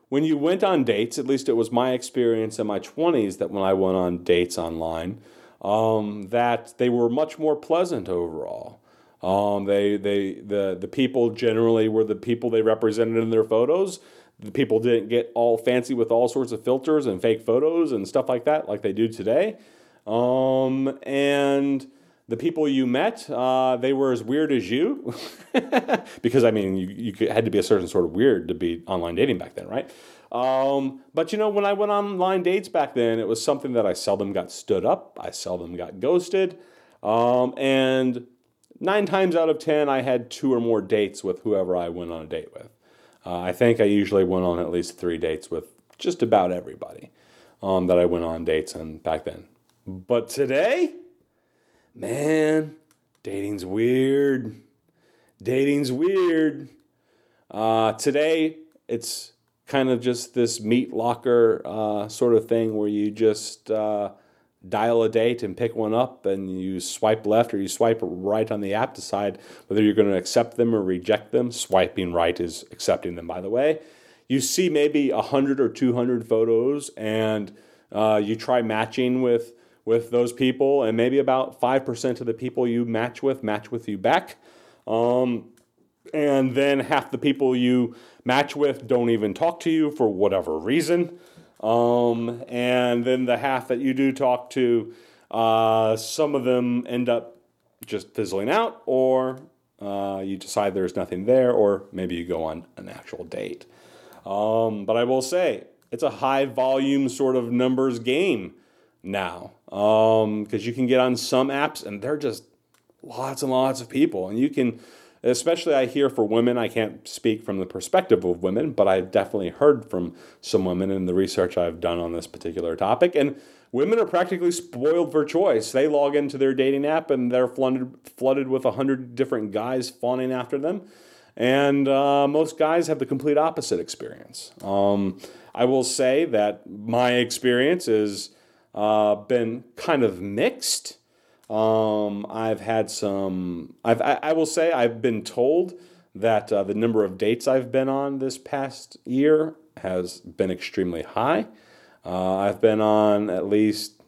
When you went on dates, at least it was my experience in my 20s that when I went on dates online, um, that they were much more pleasant overall. Um, they, they, the, the people generally were the people they represented in their photos the people didn't get all fancy with all sorts of filters and fake photos and stuff like that, like they do today. Um, and the people you met, uh, they were as weird as you, because I mean, you, you had to be a certain sort of weird to be online dating back then, right? Um, but you know, when I went online dates back then, it was something that I seldom got stood up, I seldom got ghosted, um, and nine times out of ten, I had two or more dates with whoever I went on a date with. Uh, I think I usually went on at least three dates with just about everybody um, that I went on dates and back then. But today, man, dating's weird. Dating's weird. Uh, today, it's kind of just this meat locker uh, sort of thing where you just uh, dial a date and pick one up and you swipe left or you swipe right on the app to decide whether you're going to accept them or reject them. Swiping right is accepting them by the way. You see maybe 100 or 200 photos and uh, you try matching with with those people and maybe about 5% of the people you match with match with you back. Um, and then half the people you match with don't even talk to you for whatever reason um, and then the half that you do talk to, uh, some of them end up just fizzling out, or uh, you decide there's nothing there, or maybe you go on an actual date. Um, but I will say, it's a high volume sort of numbers game now Um because um, you can get on some apps and they're just lots and lots of people, and you can especially I hear for women. I can't speak from the perspective of women, but I've definitely heard from some women in the research I've done on this particular topic. And women are practically spoiled for choice. They log into their dating app and they're flooded, flooded with a hundred different guys fawning after them. And uh, most guys have the complete opposite experience. Um, I will say that my experience has uh, been kind of mixed. Um, I've had some. I've. I, I, will say I've been told that uh, the number of dates I've been on this past year has been extremely high. Uh, I've been on at least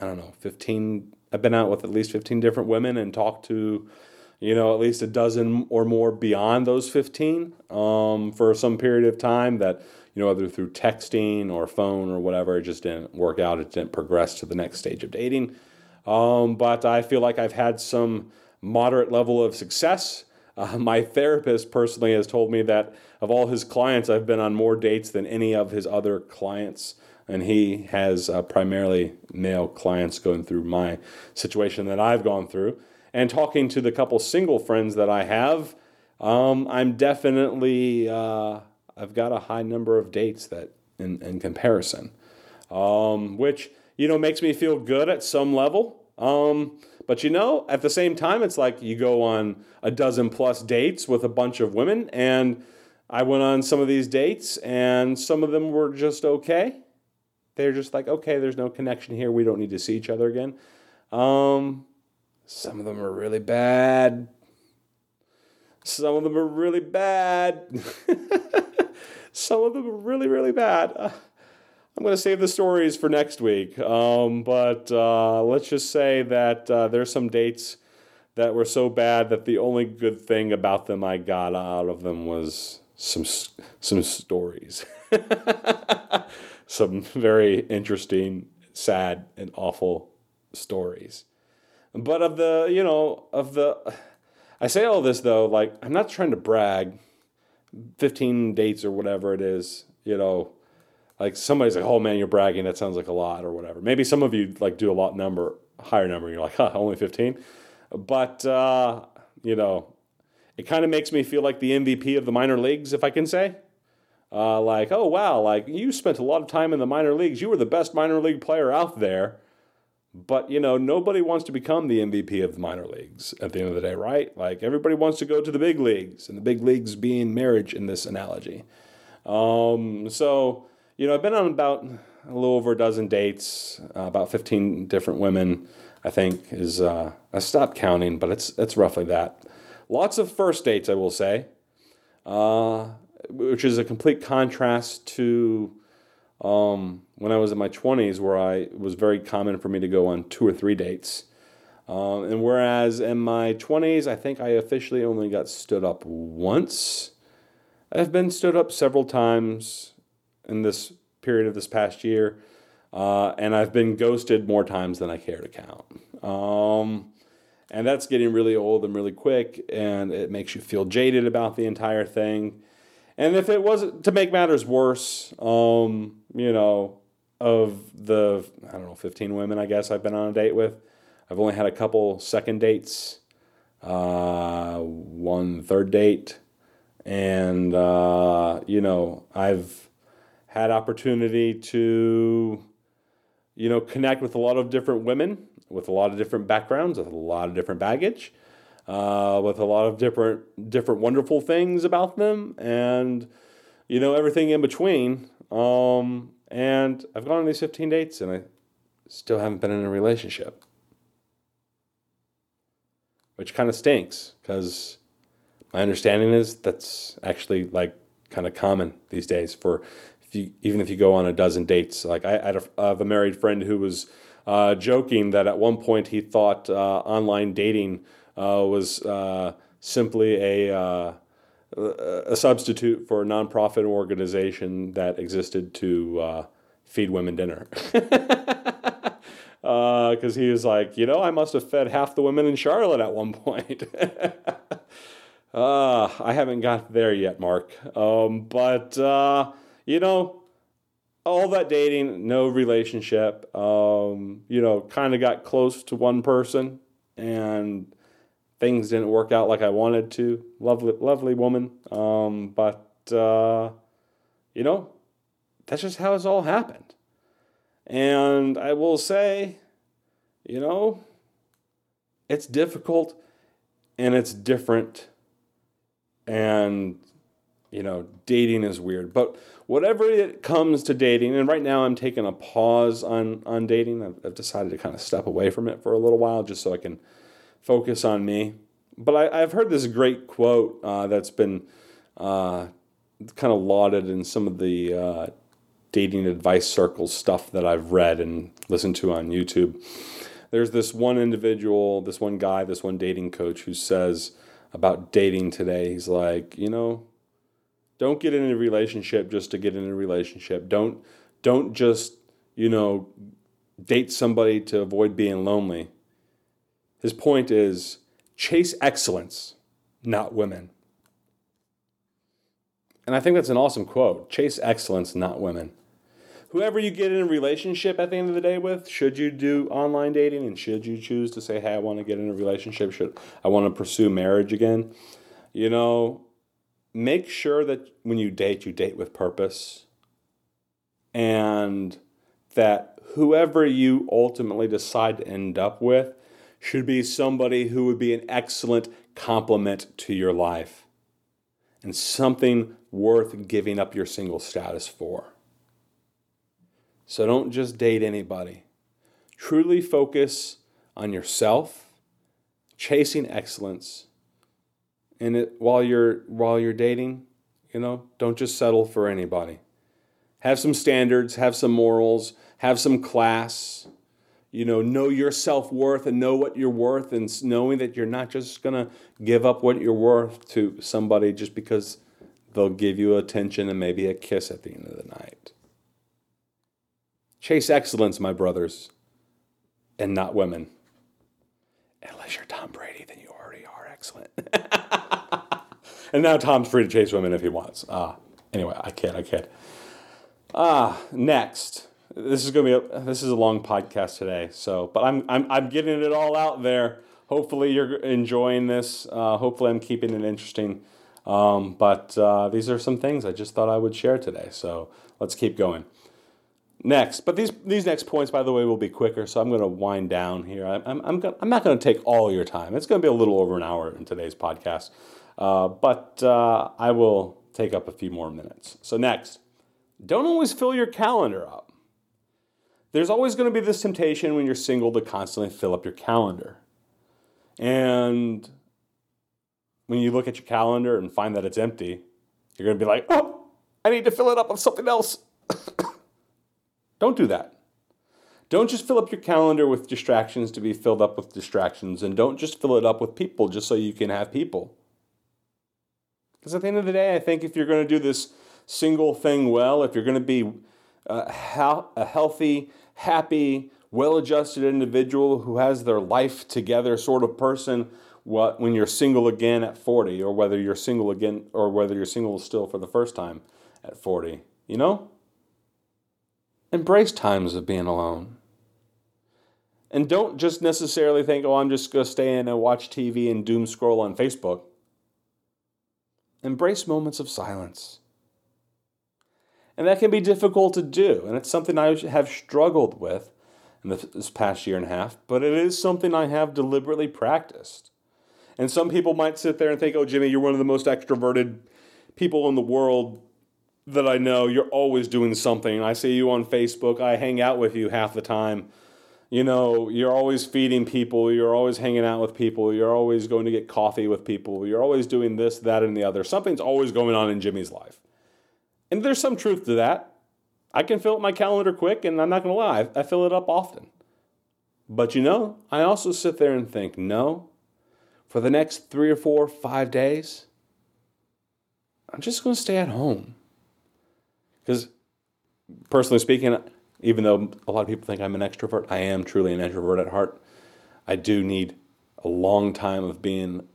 I don't know fifteen. I've been out with at least fifteen different women and talked to you know, at least a dozen or more beyond those 15 um, for some period of time that, you know, whether through texting or phone or whatever, it just didn't work out. It didn't progress to the next stage of dating. Um, but I feel like I've had some moderate level of success. Uh, my therapist personally has told me that of all his clients, I've been on more dates than any of his other clients. And he has uh, primarily male clients going through my situation that I've gone through. And talking to the couple single friends that I have, um, I'm definitely, uh, I've got a high number of dates that in, in comparison, um, which, you know, makes me feel good at some level. Um, but you know, at the same time, it's like you go on a dozen plus dates with a bunch of women, and I went on some of these dates, and some of them were just okay. They're just like, okay, there's no connection here. We don't need to see each other again. Um, some of them are really bad. Some of them are really bad. Some of them are really, really bad. I'm going to save the stories for next week. Um, but uh, let's just say that uh, there's some dates that were so bad that the only good thing about them I got out of them was some some stories. some very interesting, sad, and awful stories. But of the, you know, of the, I say all this though, like, I'm not trying to brag. 15 dates or whatever it is, you know, like somebody's like, oh man, you're bragging. That sounds like a lot or whatever. Maybe some of you like do a lot number, higher number. And you're like, huh, only 15. But, uh, you know, it kind of makes me feel like the MVP of the minor leagues, if I can say. Uh, like, oh wow, like you spent a lot of time in the minor leagues. You were the best minor league player out there. But, you know, nobody wants to become the MVP of the minor leagues at the end of the day, right? Like, everybody wants to go to the big leagues, and the big leagues being marriage in this analogy. Um, so, you know, I've been on about a little over a dozen dates, uh, about 15 different women, I think, is, uh, I stopped counting, but it's, it's roughly that. Lots of first dates, I will say, uh, which is a complete contrast to um, when I was in my 20s, where I it was very common for me to go on two or three dates. Um, and whereas in my 20s, I think I officially only got stood up once. I've been stood up several times in this period of this past year, uh, and I've been ghosted more times than I care to count. Um, and that's getting really old and really quick, and it makes you feel jaded about the entire thing. And if it wasn't to make matters worse, um, you know, of the I don't know, 15 women I guess I've been on a date with, I've only had a couple second dates, uh, one third date, and uh, you know, I've had opportunity to you know, connect with a lot of different women with a lot of different backgrounds, with a lot of different baggage uh, with a lot of different different wonderful things about them, and you know everything in between. Um, and I've gone on these fifteen dates, and I still haven't been in a relationship, which kind of stinks because my understanding is that's actually like kind of common these days for if you even if you go on a dozen dates. Like I, I had a, I have a married friend who was uh, joking that at one point he thought uh, online dating uh, was uh, simply a uh, a substitute for a nonprofit organization that existed to uh, feed women dinner. Because he was like, you know, I must have fed half the women in Charlotte at one point. I haven't got there yet, Mark. Um, but, you know, all that dating, no relationship, um, you know, kind of got close to one person and things didn't work out like I wanted to. Lovely, lovely woman. Um, but, uh, you know, that's just how it's all happened. And I will say, you know, it's difficult and it's different. And, you know, dating is weird. But whatever it comes to dating, and right now I'm taking a pause on, on dating, I've, I've decided to kind of step away from it for a little while just so I can focus on me. But I, have heard this great quote uh, that's been uh, kind of lauded in some of the uh, dating advice circle stuff that I've read and listened to on YouTube. there's this one individual, this one guy, this one dating coach who says about dating today, he's like, you know, don't get in a relationship just to get in a relationship. Don't don't just, you know, date somebody to avoid being lonely. His point is chase excellence, not women. And I think that's an awesome quote. Chase excellence, not women. Whoever you get in a relationship at the end of the day with, should you do online dating and should you choose to say, hey, I want to get in a relationship, should I want to pursue marriage again? You know, make sure that when you date, you date with purpose and that whoever you ultimately decide to end up with should be somebody who would be an excellent complement to your life and something worth giving up your single status for. So don't just date anybody. Truly focus on yourself, chasing excellence. And it, while you're while you're dating, you know, don't just settle for anybody. Have some standards, have some morals, have some class, you know, know your self worth and know what you're worth, and knowing that you're not just to give up what you're worth to somebody just because they'll give you attention and maybe a kiss at the end of the night. Chase excellence, my brothers, and not women. Unless you're Tom Brady, then you already are excellent. and now Tom's free to chase women if he wants. Ah, anyway, I kid, I kid. Ah, next this is to be a, this is a long podcast today. So, but I'm I'm I'm getting it all out there. Hopefully, you're enjoying this. Uh, hopefully, I'm keeping it interesting. Um, but uh, these are some things I just thought I would share today. So let's keep going. Next, but these these next points, by the way, will be quicker. So I'm going to wind down here. I'm I'm I'm, gonna, I'm not going to take all your time. It's going to be a little over an hour in today's podcast, uh, but uh, I will take up a few more minutes. So next, don't always fill your calendar up. There's always going to be this temptation when you're single to constantly fill up your calendar. And when you look at your calendar and find that it's empty, you're going to be like, oh, I need to fill it up with something else. Don't do that. Don't just fill up your calendar with distractions to be filled up with distractions, and don't just fill it up with people just so you can have people. Because at the end of the day, I think if you're going to do this single thing well, if you're going to be uh, a, a healthy, happy, well adjusted individual who has their life together sort of person what when you're single again at 40 or whether you're single again or whether you're single still for the first time at 40 you know? Embrace times of being alone. And don't just necessarily think oh i'm just going to stay in and watch tv and doom scroll on facebook embrace moments of silence and that can be difficult to do. And it's something I have struggled with in this past year and a half, but it is something I have deliberately practiced. And some people might sit there and think, oh, Jimmy, you're one of the most extroverted people in the world that I know. You're always doing something. I see you on Facebook, I hang out with you half the time. You know, you're always feeding people, you're always hanging out with people, you're always going to get coffee with people, you're always doing this, that, and the other. Something's always going on in Jimmy's life. And there's some truth to that. I can fill up my calendar quick, and I'm not going to lie, I fill it up often. But you know, I also sit there and think, no, for the next three or four, five days, I'm just going to stay at home. Because, personally speaking, even though a lot of people think I'm an extrovert, I am truly an introvert at heart. I do need a long time of being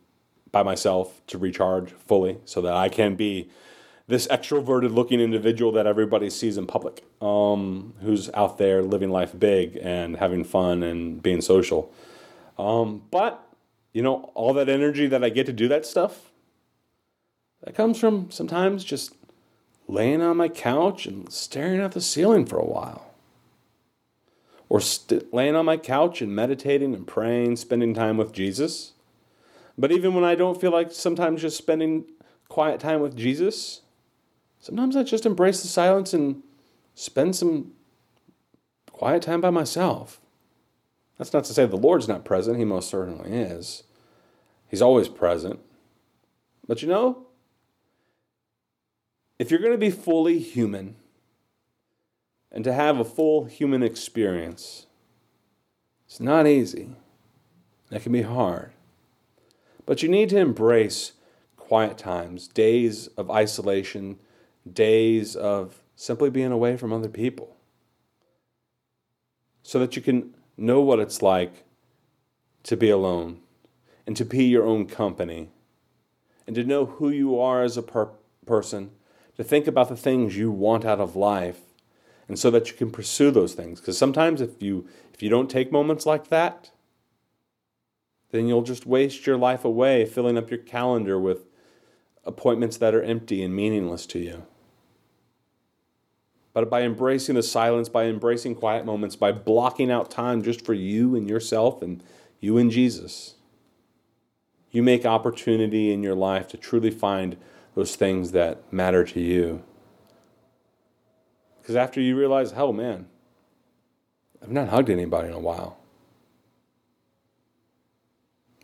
by myself to recharge fully so that I can be this extroverted looking individual that everybody sees in public, um, who's out there living life big and having fun and being social. Um, but, you know, all that energy that I get to do that stuff, that comes from sometimes just laying on my couch and staring at the ceiling for a while. Or st- laying on my couch and meditating and praying, spending time with Jesus. But even when I don't feel like sometimes just spending quiet time with Jesus, Sometimes I just embrace the silence and spend some quiet time by myself. That's not to say the Lord's not present, He most certainly is. He's always present. But you know, if you're going to be fully human and to have a full human experience, It's not easy. That can be hard. But you need to embrace quiet times, days of isolation, days of simply being away from other people, so that you can know what it's like to be alone and to be your own company and to know who you are as a per- person, to think about the things you want out of life and so that you can pursue those things. Because sometimes if you if you don't take moments like that then you'll just waste your life away filling up your calendar with appointments that are empty and meaningless to you. But by embracing the silence by embracing quiet moments by blocking out time just for you and yourself and you and Jesus you make opportunity in your life to truly find those things that matter to you because after you realize, oh man, I've not hugged anybody in a while.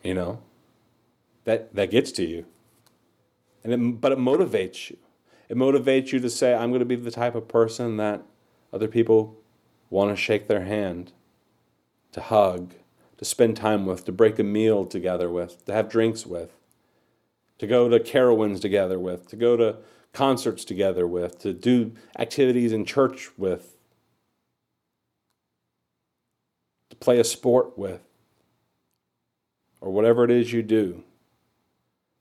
You know, that, that gets to you. And it, but it motivates you. It motivates you to say, I'm going to be the type of person that other people want to shake their hand, to hug, to spend time with, to break a meal together with, to have drinks with, to go to Carowinds together with, to go to concerts together with, to do activities in church with, to play a sport with, or whatever it is you do.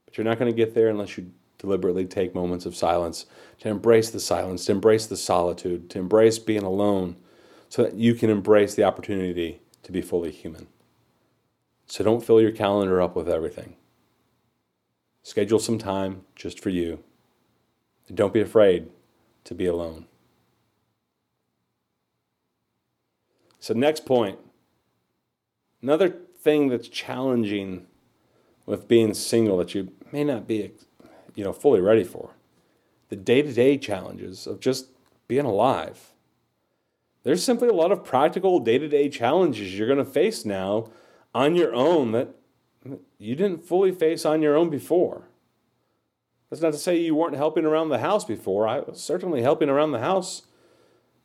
But you're not going to get there unless you deliberately take moments of silence, to embrace the silence, to embrace the solitude, to embrace being alone, so that you can embrace the opportunity to be fully human. So don't fill your calendar up with everything. Schedule some time just for you and don't be afraid to be alone. So, next point another thing that's challenging with being single that you may not be you know, fully ready for the day to day challenges of just being alive. There's simply a lot of practical day to day challenges you're going to face now on your own that you didn't fully face on your own before. That's not to say you weren't helping around the house before. I was certainly helping around the house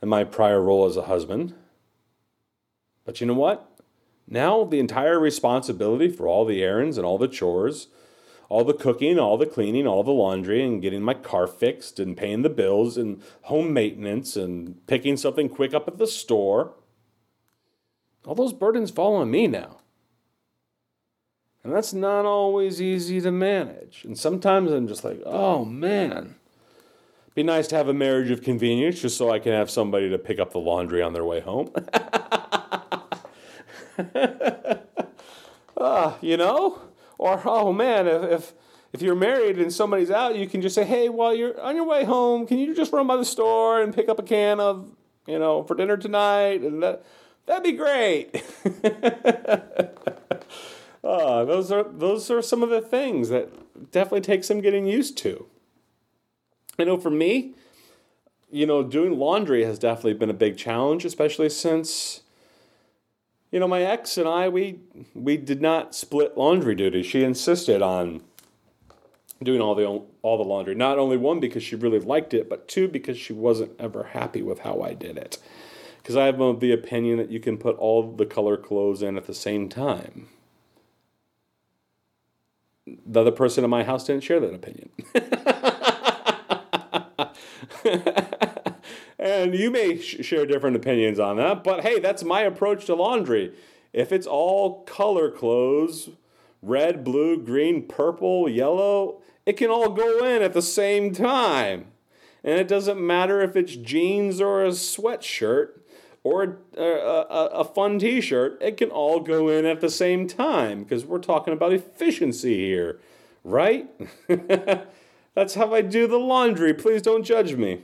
in my prior role as a husband. But you know what? Now the entire responsibility for all the errands and all the chores, all the cooking, all the cleaning, all the laundry, and getting my car fixed and paying the bills and home maintenance and picking something quick up at the store, all those burdens fall on me now. And that's not always easy to manage. And sometimes I'm just like, oh man. Be nice to have a marriage of convenience just so I can have somebody to pick up the laundry on their way home. uh, you know? Or, oh man, if, if, if you're married and somebody's out, you can just say, hey, while you're on your way home, can you just run by the store and pick up a can of, you know, for dinner tonight? And that, that'd be great. Uh, those are those are some of the things that definitely take some getting used to. I know for me, you know, doing laundry has definitely been a big challenge, especially since you know my ex and I we we did not split laundry duty. She insisted on doing all the all the laundry. Not only one because she really liked it, but two because she wasn't ever happy with how I did it. Because I have the opinion that you can put all the color clothes in at the same time the other person in my house didn't share that opinion. and you may sh- share different opinions on that, but hey, that's my approach to laundry. If it's all color clothes, red, blue, green, purple, yellow, it can all go in at the same time. And it doesn't matter if it's jeans or a sweatshirt or a, a, a fun t shirt, it can all go in at the same time because we're talking about efficiency here, right? That's how I do the laundry. Please don't judge me.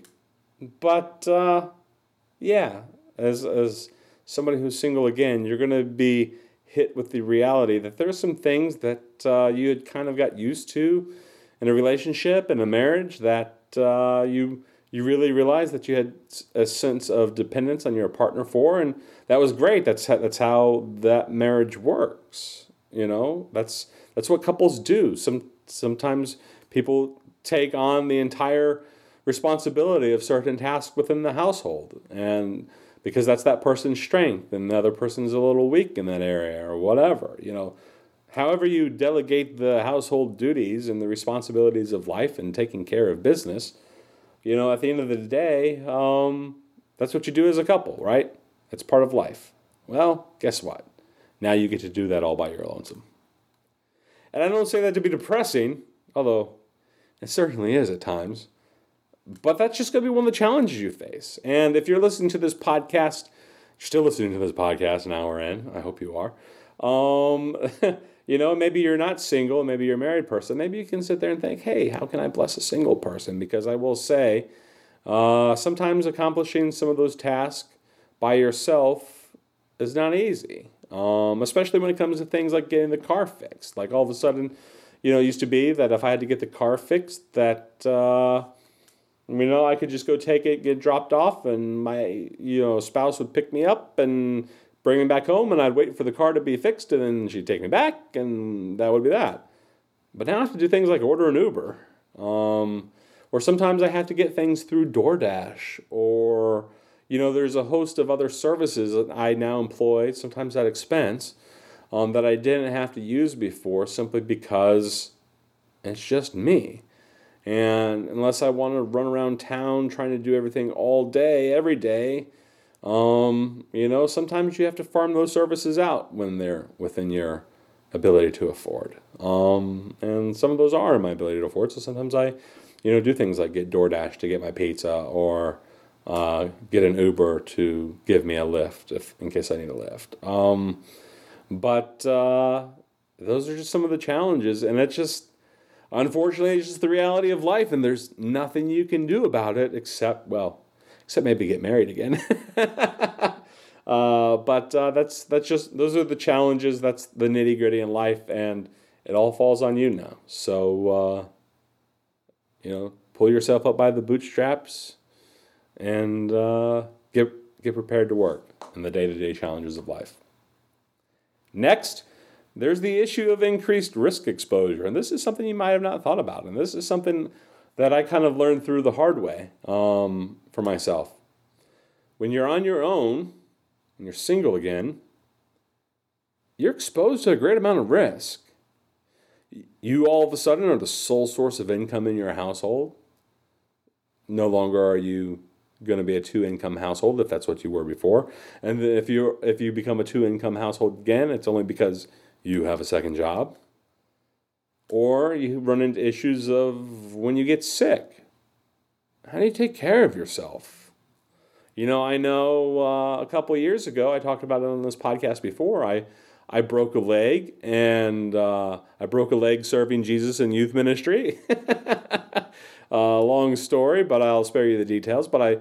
But uh, yeah, as, as somebody who's single again, you're going to be hit with the reality that there are some things that uh, you had kind of got used to in a relationship, in a marriage, that uh, you you really realized that you had a sense of dependence on your partner for, and that was great. That's how, that's how that marriage works. You know, that's that's what couples do. Some sometimes people take on the entire responsibility of certain tasks within the household, and because that's that person's strength and the other person's a little weak in that area or whatever. You know, however you delegate the household duties and the responsibilities of life and taking care of business, you know, at the end of the day, um, that's what you do as a couple, right? It's part of life. Well, guess what? Now you get to do that all by your lonesome. And I don't say that to be depressing, although it certainly is at times. But that's just going to be one of the challenges you face. And if you're listening to this podcast, you're still listening to this podcast an hour in. I hope you are. Um, you know, maybe you're not single, maybe you're a married person. Maybe you can sit there and think, hey, how can I bless a single person? Because I will say, uh, sometimes accomplishing some of those tasks by yourself is not easy, um, especially when it comes to things like getting the car fixed. Like all of a sudden, you know, it used to be that if I had to get the car fixed, that uh, you know I could just go take it, get dropped off, and my you know spouse would pick me up and bring me back home, and I'd wait for the car to be fixed, and then she'd take me back, and that would be that. But now I have to do things like order an Uber. Um, or sometimes I have to get things through DoorDash or you know there's a host of other services that I now employ sometimes at expense um, that I didn't have to use before simply because it's just me. And unless I want to run around town trying to do everything all day, every day, um, you know, sometimes you have to farm those services out when they're within your ability to afford. Um, and some of those are in my ability to afford. So sometimes I you know, do things like get DoorDash to get my pizza or uh, get an Uber to give me a lift if in case I need a lift. Um, but uh, those are just some of the challenges, and it's just unfortunately it's just the reality of life, and there's nothing you can do about it except well, except maybe get married again. uh, but uh, that's that's just those are the challenges. That's the nitty gritty in life, and it all falls on you now. So uh, you know, pull yourself up by the bootstraps and uh, get, get prepared to work in the day to day challenges of life. Next, there's the issue of increased risk exposure. And this is something you might have not thought about. And this is something that I kind of learned through the hard way um, for myself. When you're on your own and you're single again, you're exposed to a great amount of risk you all of a sudden are the sole source of income in your household. No longer are you going to be a two income household if that's what you were before. And if you if you become a two income household again, it's only because you have a second job. Or you run into issues of when you get sick. How do you take care of yourself? You know, I know uh, a couple years ago, I talked about it on this podcast before. I I broke a leg, and uh, I broke a leg serving Jesus in youth ministry. uh, long story, but I'll spare you the details. But I,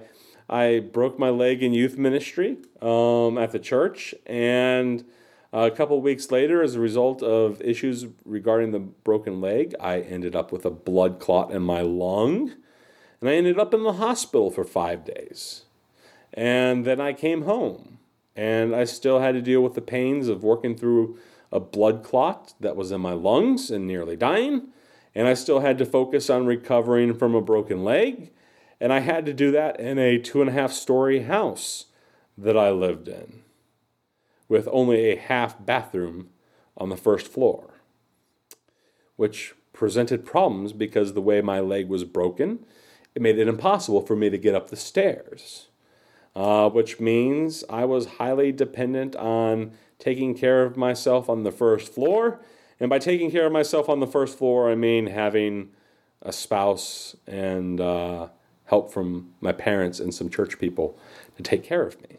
I broke my leg in youth ministry um, at the church, and a couple weeks later, as a result of issues regarding the broken leg, I ended up with a blood clot in my lung, and I ended up in the hospital for five days. And then I came home and I still had to deal with the pains of working through a blood clot that was in my lungs and nearly dying. And I still had to focus on recovering from a broken leg. And I had to do that in a two and a half story house that I lived in with only a half bathroom on the first floor, which presented problems because the way my leg was broken, it made it impossible for me to get up the stairs uh, which means I was highly dependent on taking care of myself on the first floor. And by taking care of myself on the first floor, I mean having a spouse and uh, help from my parents and some church people to take care of me.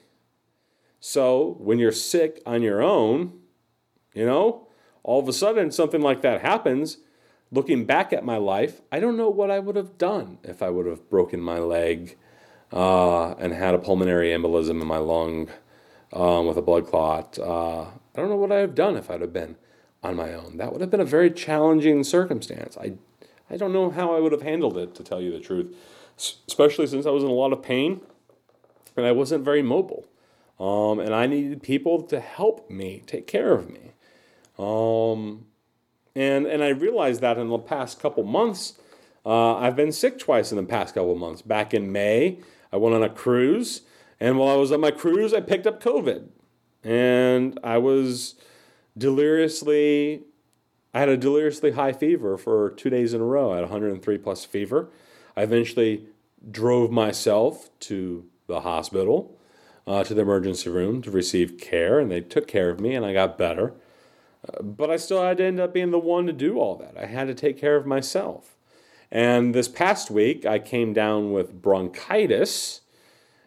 So when you're sick on your own, you know, all of a sudden something like that happens. Looking back at my life, I don't know what I would have done if I would have broken my leg uh, and had a pulmonary embolism in my lung um, with a blood clot. Uh, I don't know what I'd have done if I'd have been on my own. That would have been a very challenging circumstance. I, I don't know how I would have handled it, to tell you the truth, S- especially since I was in a lot of pain and I wasn't very mobile. Um, and I needed people to help me, take care of me. Um, and, and I realized that in the past couple months, uh, I've been sick twice in the past couple months. Back in May, I went on a cruise And while I was on my cruise, I picked up COVID. And I was deliriously, I had a deliriously high fever for two days in a row. I had 103 plus fever. I eventually drove myself to the hospital, uh, to the emergency room to receive care, and they took care of me, and I got better. But I still had to end up being the one to do all that. I had to take care of myself. And this past week, I came down with bronchitis,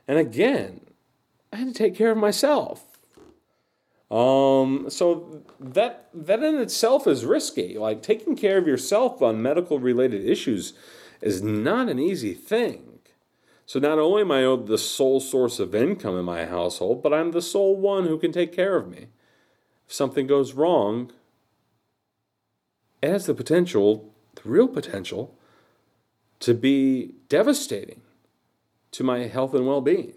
and again, I had to take care of myself. Um, so that that in itself is risky. Like taking care of yourself on medical related issues is not an easy thing. So not only am I the sole source of income in my household, but I'm the sole one who can take care of me. If something goes wrong, it has the potential, the real potential, to be devastating to my health and well being.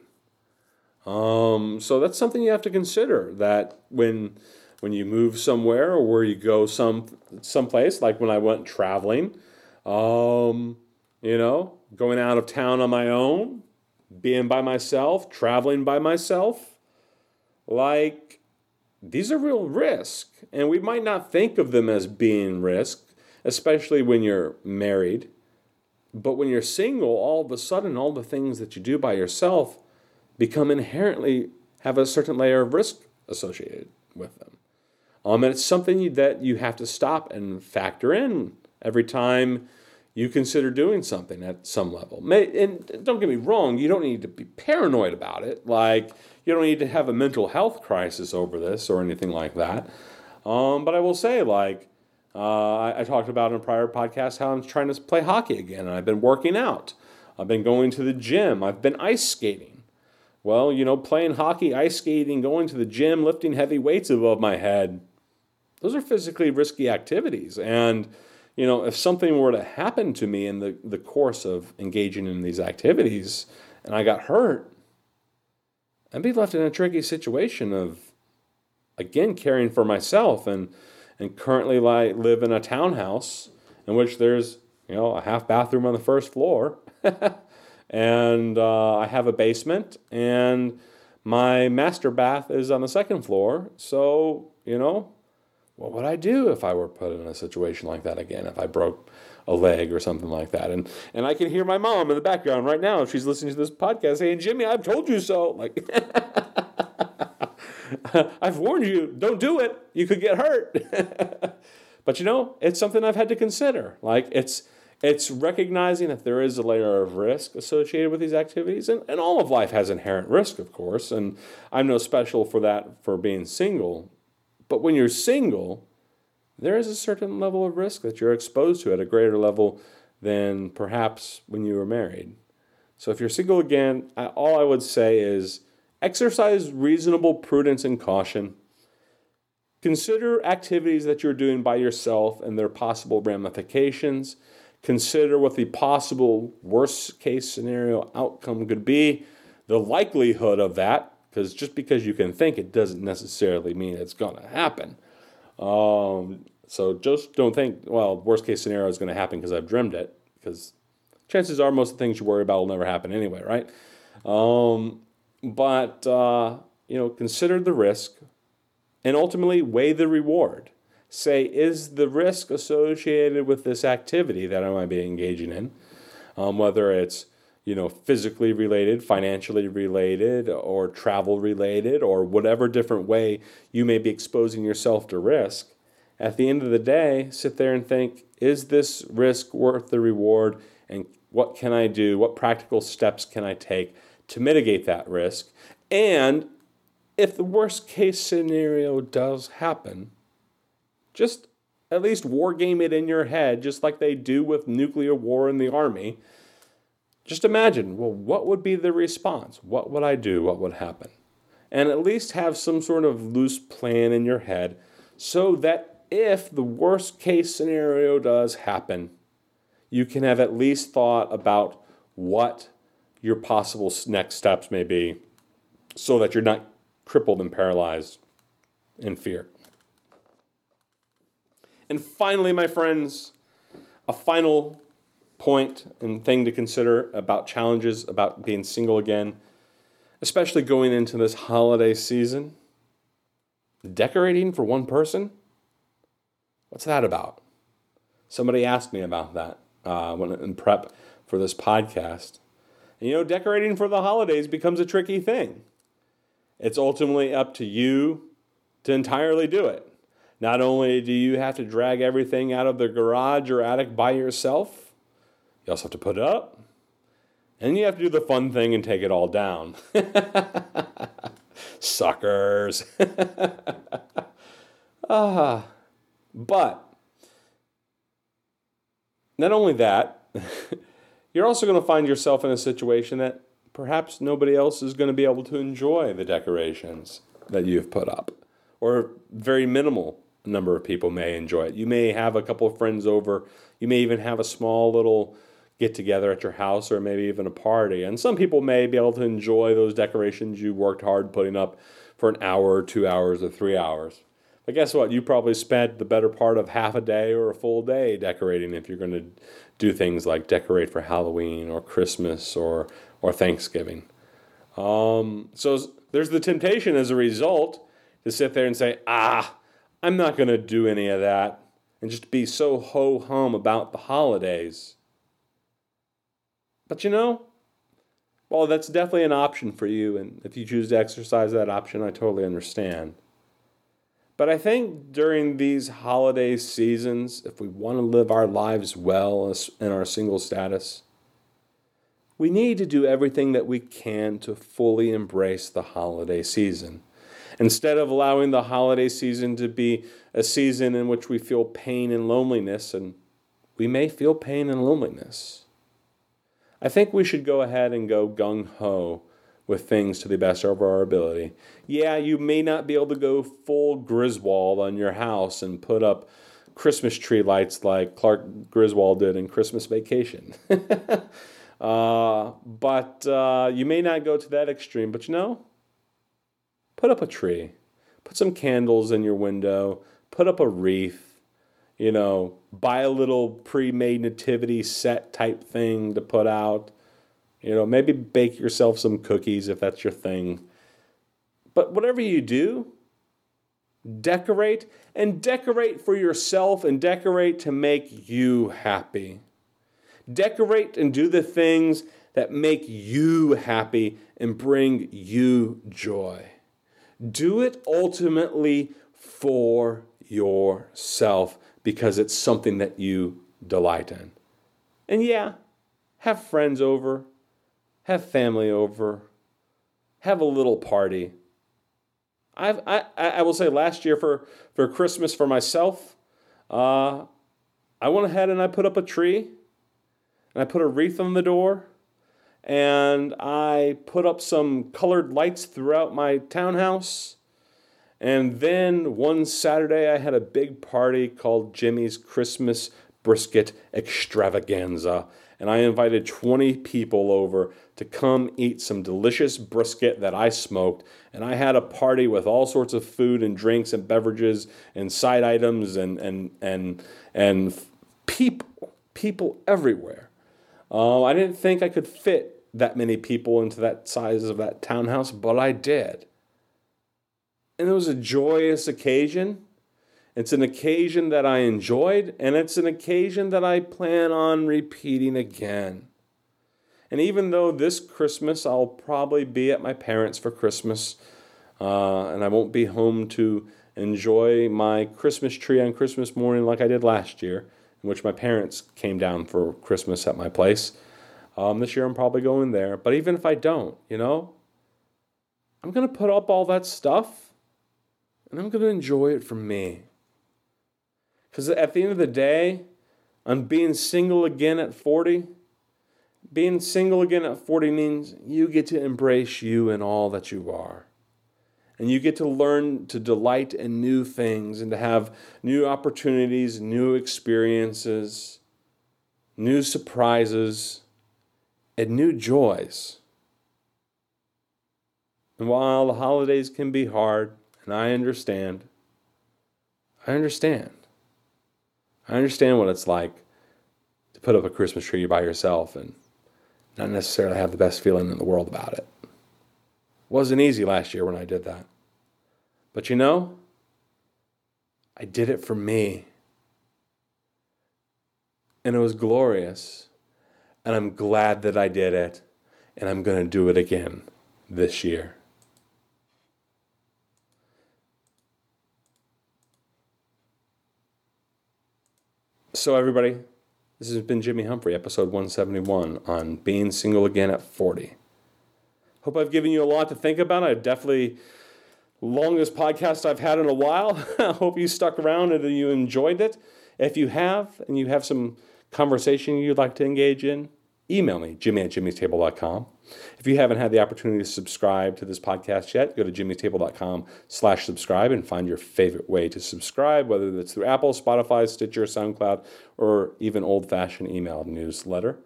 Um, so that's something you have to consider that when when you move somewhere or where you go some someplace, like when I went traveling, um, you know, going out of town on my own, being by myself, traveling by myself. Like, these are real risks. And we might not think of them as being risk, especially when you're married. But when you're single, all of a sudden, all the things that you do by yourself become inherently have a certain layer of risk associated with them. Um, and it's something that you have to stop and factor in every time you consider doing something at some level. May and don't get me wrong, you don't need to be paranoid about it. Like, you don't need to have a mental health crisis over this or anything like that. Um, but I will say, like, uh, I, I, talked about in a prior podcast how I'm trying to play hockey again, and I've been working out. I've been going to the gym. I've been ice skating. Well, you know, playing hockey, ice skating, going to the gym, lifting heavy weights above my head, those are physically risky activities. And you know, if something were to happen to me in the, the course of engaging in these activities and I got hurt, I'd be left in a tricky situation of, again, caring for myself and, and currently like live in a townhouse in which there's, you know, a half bathroom on the first floor. and uh, I have a basement and my master bath is on the second floor. So, you know, what would I do if I were put in a situation like that again? If I broke a leg or something like that, and and I can hear my mom in the background right now. if She's listening to this podcast saying, "Jimmy, I've told you so." Like, I've warned you. Don't do it. You could get hurt. but you know, it's something I've had to consider. Like it's it's recognizing that there is a layer of risk associated with these activities, and, and all of life has inherent risk, of course. And I'm no special for that for being single but when you're single, there is a certain level of risk that you're exposed to at a greater level than perhaps when you were married. So if you're single again, I, all I would say is exercise reasonable prudence and caution. Consider activities that you're doing by yourself and their possible ramifications. Consider what the possible worst case scenario outcome could be, the likelihood of that, because just because you can think it doesn't necessarily mean it's going to happen. Um, so just don't think, well, worst case scenario is going to happen because I've dreamed it, because chances are most of the things you worry about will never happen anyway, right? Um, but, uh, you know, consider the risk and ultimately weigh the reward. Say, is the risk associated with this activity that I might be engaging in, um, whether it's you know, physically related, financially related, or travel related, or whatever different way you may be exposing yourself to risk, at the end of the day, sit there and think, is this risk worth the reward? And what can I do? What practical steps can I take to mitigate that risk? And if the worst case scenario does happen, just at least war game it in your head, just like they do with nuclear war in the army just imagine, well, what would be the response? What would I do? What would happen? And at least have some sort of loose plan in your head so that if the worst case scenario does happen, you can have at least thought about what your possible next steps may be so that you're not crippled and paralyzed in fear. And finally, my friends, a final point and thing to consider about challenges about being single again. especially going into this holiday season. Decorating for one person? What's that about? Somebody asked me about that uh, when in prep for this podcast. And, you know, decorating for the holidays becomes a tricky thing. It's ultimately up to you to entirely do it. Not only do you have to drag everything out of the garage or attic by yourself, you also have to put it up. And you have to do the fun thing and take it all down. Suckers. ah. But not only that, you're also going to find yourself in a situation that perhaps nobody else is going to be able to enjoy the decorations that you've put up, or very minimal number of people may enjoy it. You may have a couple of friends over, you may even have a small little get together at your house or maybe even a party. And some people may be able to enjoy those decorations you worked hard putting up for an hour two hours or three hours. But guess what? You probably spent the better part of half a day or a full day decorating if you're going to do things like decorate for Halloween or Christmas or, or Thanksgiving. Um, so there's the temptation as a result to sit there and say, ah, I'm not going to do any of that and just be so ho hum about the holidays. But you know, well, that's definitely an option for you, and if you choose to exercise that option, I totally understand. But I think during these holiday seasons, if we want to live our lives well in our single status, we need to do everything that we can to fully embrace the holiday season. Instead of allowing the holiday season to be a season in which we feel pain and loneliness, and we may feel pain and loneliness. I think we should go ahead and go gung ho with things to the best of our ability. Yeah, you may not be able to go full Griswold on your house and put up Christmas tree lights like Clark Griswold did in Christmas Vacation. uh, but uh, you may not go to that extreme. But you know, put up a tree, put some candles in your window, put up a wreath, you know, buy a little pre-made nativity set type thing to put out. You know, maybe bake yourself some cookies if that's your thing. But whatever you do, decorate and decorate for yourself and decorate to make you happy. Decorate and do the things that make you happy and bring you joy. Do it ultimately for yourself because it's something that you delight in. And yeah, have friends over, have family over, have a little party. I've, I, I will say last year for, for Christmas for myself, uh, I went ahead and I put up a tree and I put a wreath on the door and I put up some colored lights throughout my townhouse and then one Saturday, I had a big party called Jimmy's Christmas Brisket Extravaganza. And I invited 20 people over to come eat some delicious brisket that I smoked. And I had a party with all sorts of food and drinks and beverages and side items and, and, and, and people, people everywhere. Uh, I didn't think I could fit that many people into that size of that townhouse, but I did. And it was a joyous occasion. It's an occasion that I enjoyed, and it's an occasion that I plan on repeating again. And even though this Christmas I'll probably be at my parents' for Christmas, uh, and I won't be home to enjoy my Christmas tree on Christmas morning like I did last year, in which my parents came down for Christmas at my place. Um, this year I'm probably going there. But even if I don't, you know, I'm going to put up all that stuff and I'm going to enjoy it for me. Because at the end of the day, on being single again at 40, being single again at 40 means you get to embrace you and all that you are. And you get to learn to delight in new things and to have new opportunities, new experiences, new surprises, and new joys. And while the holidays can be hard, and I understand. I understand. I understand what it's like to put up a Christmas tree by yourself and not necessarily have the best feeling in the world about it. it Wasn't easy last year when I did that. But you know, I did it for me. And it was glorious. And I'm glad that I did it. And I'm going to do it again this year. So, everybody, this has been Jimmy Humphrey, episode 171 on being single again at 40. Hope I've given you a lot to think about. I definitely longest podcast I've had in a while. I hope you stuck around and you enjoyed it. If you have and you have some conversation you'd like to engage in, email me, jimmy at jimmystable.com. If you haven't had the opportunity to subscribe to this podcast yet, go to jimmystable.com slash subscribe and find your favorite way to subscribe, whether that's through Apple, Spotify, Stitcher, SoundCloud, or even old-fashioned email newsletter.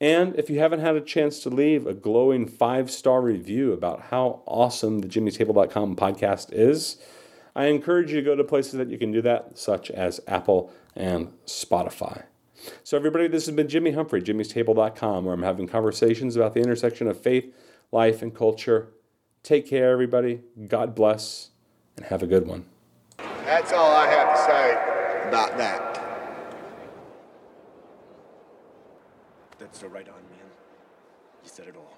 And if you haven't had a chance to leave a glowing five-star review about how awesome the jimmystable.com podcast is, I encourage you to go to places that you can do that, such as Apple and Spotify. So, everybody, this has been Jimmy Humphrey, jimmystable.com, where I'm having conversations about the intersection of faith, life, and culture. Take care, everybody. God bless, and have a good one. That's all I have to say about that. That's the right on, man. You said it all.